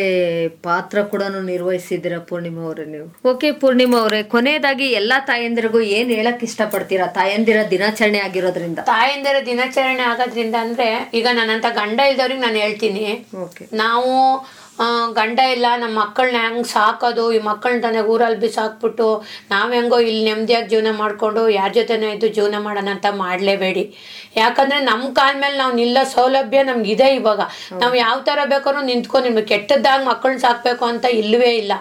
ಪಾತ್ರ ಕೂಡ ನಿರ್ವಹಿಸಿದಿರ ಪೂರ್ಣಿಮಾ ಅವರೇ ನೀವು. ಓಕೆ ಪೂರ್ಣಿಮಾ ಅವರೇ ಕೊನೆಯದಾಗಿ ಎಲ್ಲಾ ತಾಯಂದಿರಿಗೂ ಏನ್ ಹೇಳಕ್ ಇಷ್ಟಪಡ್ತೀರಾ? ತಾಯಂದಿರ ದಿನಾಚರಣೆ ಆಗಿರೋದ್ರಿಂದ. ತಾಯಂದಿರ ದಿನಾಚರಣೆ ಆಗೋದ್ರಿಂದ ಅಂದ್ರೆ ಈಗ ನನ್ನಂತ ಗಂಡ ಇಲ್ದವ್ರಿಗೆ ನಾನು ಹೇಳ್ತೀನಿ. ಓಕೆ. ನಾವು ಗಂಡ ಇಲ್ಲ ನಮ್ಮ ಮಕ್ಕಳನ್ನ ಹೆಂಗ್ ಸಾಕೋದು? ಈ ಮಕ್ಕಳನ್ನ ತಾನೇ ಊರಲ್ಲಿ ಬಿಸಾಕ್ಬಿಟ್ಟು ನಾವ್ ಹೆಂಗೋ ಇಲ್ಲಿ ನೆಮ್ಮದಿಯಾಗಿ ಜೀವನ ಮಾಡ್ಕೊಂಡು ಯಾರ ಜೊತೆನೋ ಇದ್ದು ಜೀವನ ಮಾಡೋಣ ಅಂತ ಮಾಡ್ಲೇಬೇಡಿ. ಯಾಕಂದ್ರೆ ನಮ್ ಕಾಲ ಮೇಲೆ ನಾವು ನಿಲ್ಲೋ ಸೌಲಭ್ಯ ನಮ್ಗೆ ಇದೆ ಇವಾಗ. ನಾವ್ ಯಾವ ತರ ಬೇಕಾದ್ರೂ ನಿಂತ್ಕೊಂಡು ನಿಮ್ಗೆ ಕೆಟ್ಟದಾಗ ಮಕ್ಕಳನ್ನ ಸಾಕ್ಬೇಕು ಅಂತ ಇಲ್ವೇ ಇಲ್ಲ.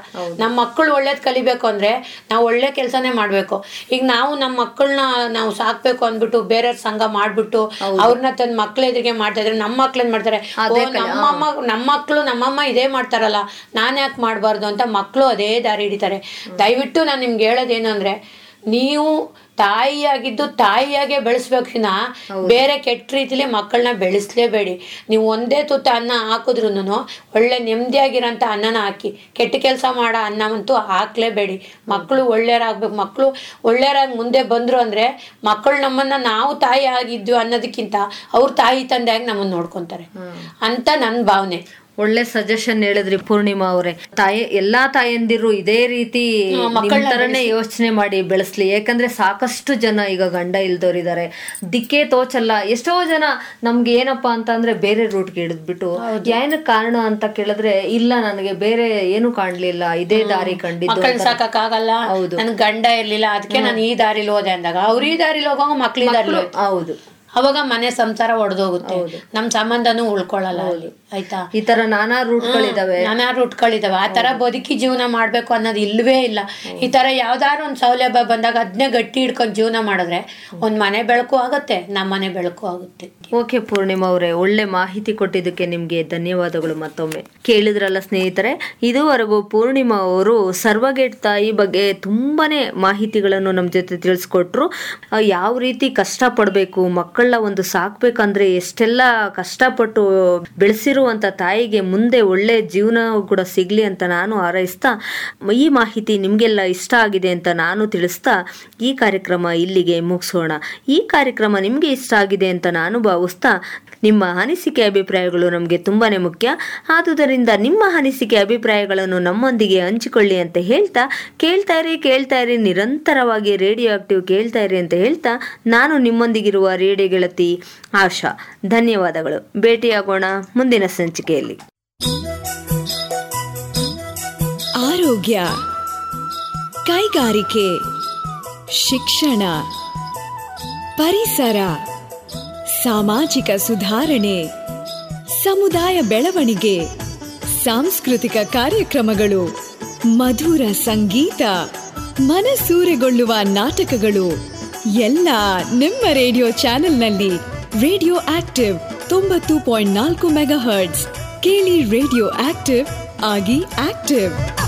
ನಮ್ಮ ಮಕ್ಕಳು ಒಳ್ಳೇದ್ ಕಲಿಬೇಕು ಅಂದ್ರೆ ನಾವು ಒಳ್ಳೆ ಕೆಲಸನೇ ಮಾಡ್ಬೇಕು. ಈಗ ನಾವು ನಮ್ಮ ಮಕ್ಕಳನ್ನ ನಾವು ಸಾಕ್ಬೇಕು ಅಂದ್ಬಿಟ್ಟು ಬೇರೆ ಸಂಘ ಮಾಡ್ಬಿಟ್ಟು ಅವ್ರನ್ನ ತನ್ನ ಮಕ್ಳ ಎದುರಿಗೆ ಮಾಡ್ತಾ ಇದ್ರೆ ನಮ್ಮ ಮಕ್ಳೇನ್ ಮಾಡ್ತಾರೆ? ನಮ್ಮ ನಮ್ಮಮ್ಮ ನಮ್ಮ ಮಕ್ಕಳು ನಮ್ಮಮ್ಮ ಇದೇ ಮಾಡ್ತಾರಲ್ಲ ನಾನು ಯಾಕೆ ಮಾಡಬಾರ್ದು ಅಂತ ಮಕ್ಕಳು ಅದೇ ದಾರಿ ಹಿಡಿತಾರೆ. ದಯವಿಟ್ಟು ನಾನು ನಿಮ್ಗೆ ಹೇಳೋದೇನು ಅಂದ್ರೆ ನೀವು ತಾಯಿಯಾಗಿದ್ದು ತಾಯಿಯಾಗೆ ಬೆಳೆಸ್ಬೇಕಿನ ಬೇರೆ ಕೆಟ್ಟ ರೀತಿಲಿ ಮಕ್ಕಳನ್ನ ಬೆಳೆಸಲೇಬೇಡಿ. ನೀವು ಒಂದೇ ತುತ್ತ ಅನ್ನ ಹಾಕಿದ್ರು ಒಳ್ಳೆ ನೆಮ್ಮದಿಯಾಗಿರೋಂಥ ಅನ್ನನ ಹಾಕಿ ಕೆಟ್ಟ ಕೆಲಸ ಮಾಡೋ ಅನ್ನವಂತೂ ಹಾಕ್ಲೇಬೇಡಿ. ಮಕ್ಕಳು ಒಳ್ಳೆಯರಾಗಬೇಕು. ಮಕ್ಕಳು ಒಳ್ಳೆಯರಾಗಿ ಮುಂದೆ ಬಂದ್ರು ಅಂದ್ರೆ ಮಕ್ಕಳು ನಮ್ಮನ್ನ ನಾವು ತಾಯಿ ಆಗಿದ್ದು ಅನ್ನೋದಕ್ಕಿಂತ ಅವ್ರ ತಾಯಿ ತಂದೆಯಾಗಿ ನಮ್ಮನ್ನ ನೋಡ್ಕೊಂತಾರೆ. ಅಂತ ನನ್ನ ಭಾವನೆ. ಒಳ್ಳೆ ಸಜೆಷನ್ ಹೇಳಿದ್ರಿ ಪೂರ್ಣಿಮಾ ಅವರೇ. ತಾಯಿ ಎಲ್ಲಾ ತಾಯಂದಿರು ಇದೇ ರೀತಿ ಮಕ್ಕಳನ್ನೇ ತರನೇ ಯೋಚನೆ ಮಾಡಿ ಬೆಳೆಸ್ಲಿ. ಯಾಕಂದ್ರೆ ಸಾಕಷ್ಟು ಜನ ಈಗ ಗಂಡ ಇಲ್ದೋರಿದ್ದಾರೆ ದಿಕ್ಕೆ ತೋಚಲ್ಲ. ಎಷ್ಟೋ ಜನ ನಮ್ಗೆ ಏನಪ್ಪಾ ಅಂತ ಅಂದ್ರೆ ಬೇರೆ ರೂಟ್ಗೆ ಹಿಡಿದ್ಬಿಟ್ಟು ಏನ ಕಾರಣ ಅಂತ ಕೇಳಿದ್ರೆ ಇಲ್ಲ ನನಗೆ ಬೇರೆ ಏನು ಕಾಣ್ಲಿಲ್ಲ. ಇದೇ ದಾರಿ ಕಂಡಿದ್ದು. ಸಾಕಾಗಲ್ಲ ಹೌದು. ನನ್ ಗಂಡ ಇರ್ಲಿಲ್ಲ. ಅದಕ್ಕೆ ನಾನು ಈ ದಾರಿಲಿ ಹೋದೆ ಅಂದಾಗ. ಅವ್ರು ಈ ದಾರಿಲಿ ಹೋಗೋ ಮಕ್ಳು ಹೌದು. ಅವಾಗ ಮನೆ ಸಂಸಾರ ಒಡೆದೋಗುತ್ತೆ. ನಮ್ ಸಂಬಂಧನೂ ಉಳ್ಕೊಳ್ಳಲ್ಲ ಅಲ್ಲಿ. ಆಯ್ತಾ? ಈ ತರ ನಾನಾ ರೂಟ್ಗಳಿದಾವೆ. ನಾನಾ ರೂಟ್ಗಳಿದಾವೆ. ಆ ತರ ಬದುಕಿ ಜೀವನ ಮಾಡ್ಬೇಕು ಅನ್ನೋದು ಇಲ್ವೇ ಇಲ್ಲ. ಈ ತರ ಯಾವ್ದಾದ್ರು ಒಂದ್ ಸೌಲಭ್ಯ ಬಂದಾಗ ಅದನ್ನೇ ಗಟ್ಟಿ ಹಿಡ್ಕೊಂಡು ಜೀವನ ಮಾಡಿದ್ರೆ ಒಂದ್ ಮನೆ ಬೆಳಕು ಆಗುತ್ತೆ ನಮ್ಮ ಮನೆ ಬೆಳಕು ಆಗುತ್ತೆ. ಓಕೆ ಪೂರ್ಣಿಮಾ ಅವರೇ, ಒಳ್ಳೆ ಮಾಹಿತಿ ಕೊಟ್ಟಿದ್ದಕ್ಕೆ ನಿಮಗೆ ಧನ್ಯವಾದಗಳು ಮತ್ತೊಮ್ಮೆ. ಕೇಳಿದ್ರಲ್ಲ ಸ್ನೇಹಿತರೆ, ಇದುವರೆಗೂ ಪೂರ್ಣಿಮಾ ಅವರು ಸರ್ವಗೇಟ್ ತಾಯಿ ಬಗ್ಗೆ ತುಂಬಾನೇ ಮಾಹಿತಿಗಳನ್ನು ನಮ್ಮ ಜೊತೆ ತಿಳಿಸ್ಕೊಟ್ರು. ಯಾವ ರೀತಿ ಕಷ್ಟ ಪಡಬೇಕು ಮಕ್ಕಳನ್ನ ಒಂದು ಸಾಕ್ಬೇಕಂದ್ರೆ ಎಷ್ಟೆಲ್ಲ ಕಷ್ಟಪಟ್ಟು ಬೆಳೆಸಿರುವಂತ ತಾಯಿಗೆ ಮುಂದೆ ಒಳ್ಳೆ ಜೀವನ ಕೂಡ ಸಿಗ್ಲಿ ಅಂತ ನಾನು ಹಾರೈಸ್ತಾ, ಈ ಮಾಹಿತಿ ನಿಮಗೆಲ್ಲ ಇಷ್ಟ ಆಗಿದೆ ಅಂತ ನಾನು ತಿಳಿಸ್ತಾ, ಈ ಕಾರ್ಯಕ್ರಮ ಇಲ್ಲಿಗೆ ಮುಗಿಸೋಣ. ಈ ಕಾರ್ಯಕ್ರಮ ನಿಮಗೆ ಇಷ್ಟ ಆಗಿದೆ ಅಂತ ನಾನು ಭಾವಿಸ್ತಾ ನಿಮ್ಮ ಅನಿಸಿಕೆ ಅಭಿಪ್ರಾಯಗಳು ನಮಗೆ ತುಂಬಾನೇ ಮುಖ್ಯ. ಆದುದರಿಂದ ನಿಮ್ಮ ಅನಿಸಿಕೆ ಅಭಿಪ್ರಾಯಗಳನ್ನು ನಮ್ಮೊಂದಿಗೆ ಹಂಚಿಕೊಳ್ಳಿ ಅಂತ ಹೇಳ್ತಾ, ಕೇಳ್ತಾ ಇರಿ ಕೇಳ್ತಾ ಇರಿ, ನಿರಂತರವಾಗಿ ರೇಡಿಯೋ ಆಕ್ಟಿವ್ ಕೇಳ್ತಾ ಇರಿ ಅಂತ ಹೇಳ್ತಾ, ನಾನು ನಿಮ್ಮೊಂದಿಗಿರುವ ರೇಡಿಯೋ ಗೆಳತಿ ಆಶಾ. ಧನ್ಯವಾದಗಳು. ಭೇಟಿಯಾಗೋಣ ಮುಂದಿನ ಸಂಚಿಕೆಯಲ್ಲಿ. ಆರೋಗ್ಯ, ಕೈಗಾರಿಕೆ, ಶಿಕ್ಷಣ, ಪರಿಸರ. ಸಾಮಾಜಿಕ ಸುಧಾರಣೆ, ಸಮುದಾಯ ಬೆಳವಣಿಗೆ, ಸಾಂಸ್ಕೃತಿಕ ಕಾರ್ಯಕ್ರಮಗಳು, ಮಧುರ ಸಂಗೀತ, ಮನಸೂರೆಗೊಳ್ಳುವ ನಾಟಕಗಳು, ಎಲ್ಲ ನಿಮ್ಮ ರೇಡಿಯೋ ಚಾನೆಲ್ನಲ್ಲಿ ರೇಡಿಯೋ ಆಕ್ಟಿವ್ ತೊಂಬತ್ತು ಪಾಯಿಂಟ್ ನಾಲ್ಕು ಮೆಗಾ ಹರ್ಟ್ಸ್. ಕೇಳಿ ರೇಡಿಯೋ ಆಕ್ಟಿವ್, ಆಗಿ ಆಕ್ಟಿವ್.